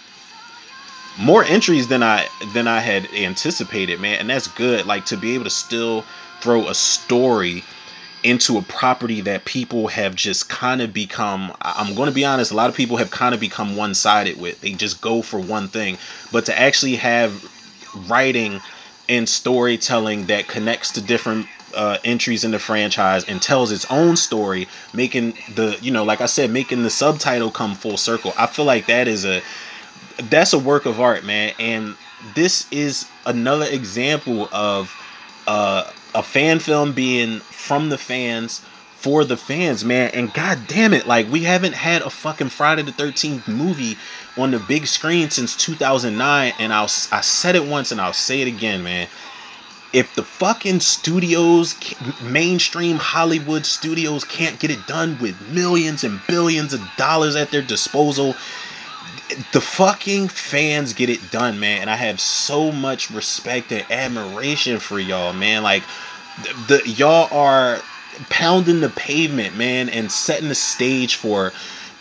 more entries than I than I had anticipated, man, and that's good. Like to be able to still throw a story into a property that people have just kind of become I'm going to be honest, a lot of people have kind of become one-sided with. They just go for one thing, but to actually have writing and storytelling that connects to different uh, entries in the franchise and tells its own story, making the you know, like I said, making the subtitle come full circle. I feel like that is a that's a work of art, man. And this is another example of uh, a fan film being from the fans for the fans, man. And god damn it, like we haven't had a fucking Friday the 13th movie on the big screen since 2009 and I'll I said it once and I'll say it again, man. If the fucking studios, mainstream Hollywood studios can't get it done with millions and billions of dollars at their disposal, the fucking fans get it done, man. And I have so much respect and admiration for y'all, man. Like the, the y'all are pounding the pavement, man, and setting the stage for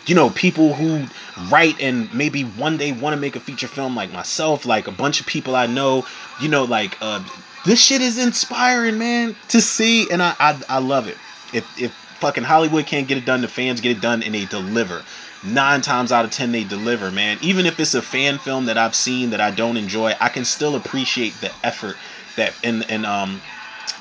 you know people who write and maybe one day want to make a feature film like myself, like a bunch of people I know, you know, like uh this shit is inspiring, man, to see and I I, I love it. If if fucking Hollywood can't get it done, the fans get it done and they deliver nine times out of ten they deliver, man. Even if it's a fan film that I've seen that I don't enjoy, I can still appreciate the effort that and and um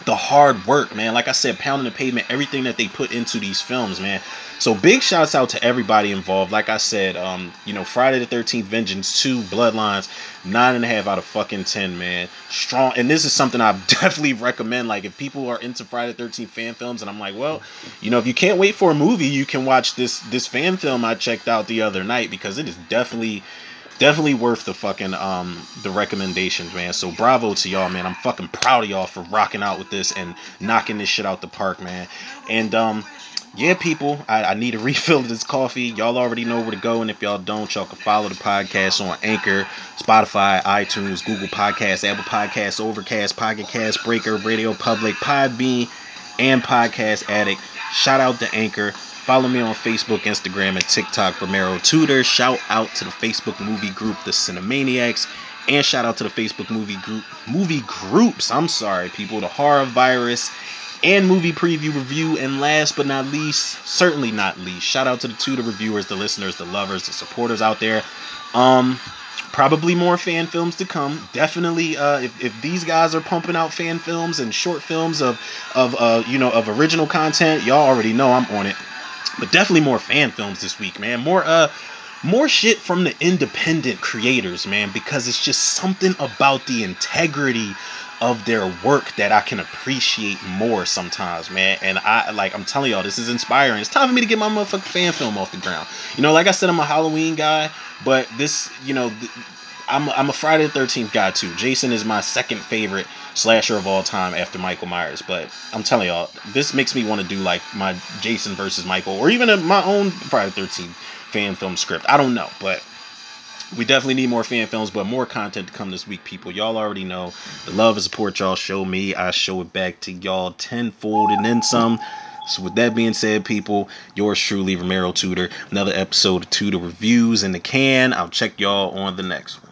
the hard work, man. Like I said, pounding the pavement, everything that they put into these films, man. So big shouts out to everybody involved. Like I said, um, you know, Friday the Thirteenth Vengeance Two, Bloodlines, nine and a half out of fucking ten, man. Strong, and this is something I definitely recommend. Like if people are into Friday the Thirteenth fan films, and I'm like, well, you know, if you can't wait for a movie, you can watch this this fan film I checked out the other night because it is definitely definitely worth the fucking um the recommendations, man. So bravo to y'all, man. I'm fucking proud of y'all for rocking out with this and knocking this shit out the park, man. And um yeah, people, I, I need a refill of this coffee. Y'all already know where to go, and if y'all don't, y'all can follow the podcast on Anchor, Spotify, iTunes, Google Podcasts, Apple Podcasts, Overcast, Pocket Cast, Breaker, Radio Public, Podbean, and Podcast Addict. Shout out to Anchor. Follow me on Facebook, Instagram, and TikTok, Romero Tudor. Shout out to the Facebook movie group, The Cinemaniacs. And shout out to the Facebook movie group, movie groups. I'm sorry, people. The Horror Virus and movie preview review. And last but not least, certainly not least, shout out to the Tudor reviewers, the listeners, the lovers, the supporters out there. Um, probably more fan films to come. Definitely, uh, if, if these guys are pumping out fan films and short films of of uh, you know of original content, y'all already know I'm on it. But definitely more fan films this week, man. More uh more shit from the independent creators, man, because it's just something about the integrity of their work that I can appreciate more sometimes, man. And I like I'm telling y'all, this is inspiring. It's time for me to get my motherfucking fan film off the ground. You know, like I said, I'm a Halloween guy, but this, you know, th- I'm I'm a Friday the 13th guy too. Jason is my second favorite slasher of all time after Michael Myers. But I'm telling y'all, this makes me want to do like my Jason versus Michael, or even a, my own Friday the 13th fan film script. I don't know, but we definitely need more fan films, but more content to come this week, people. Y'all already know the love and support y'all show me. I show it back to y'all tenfold and then some. So with that being said, people, yours truly, Romero Tudor. Another episode of Tudor Reviews in the can. I'll check y'all on the next one.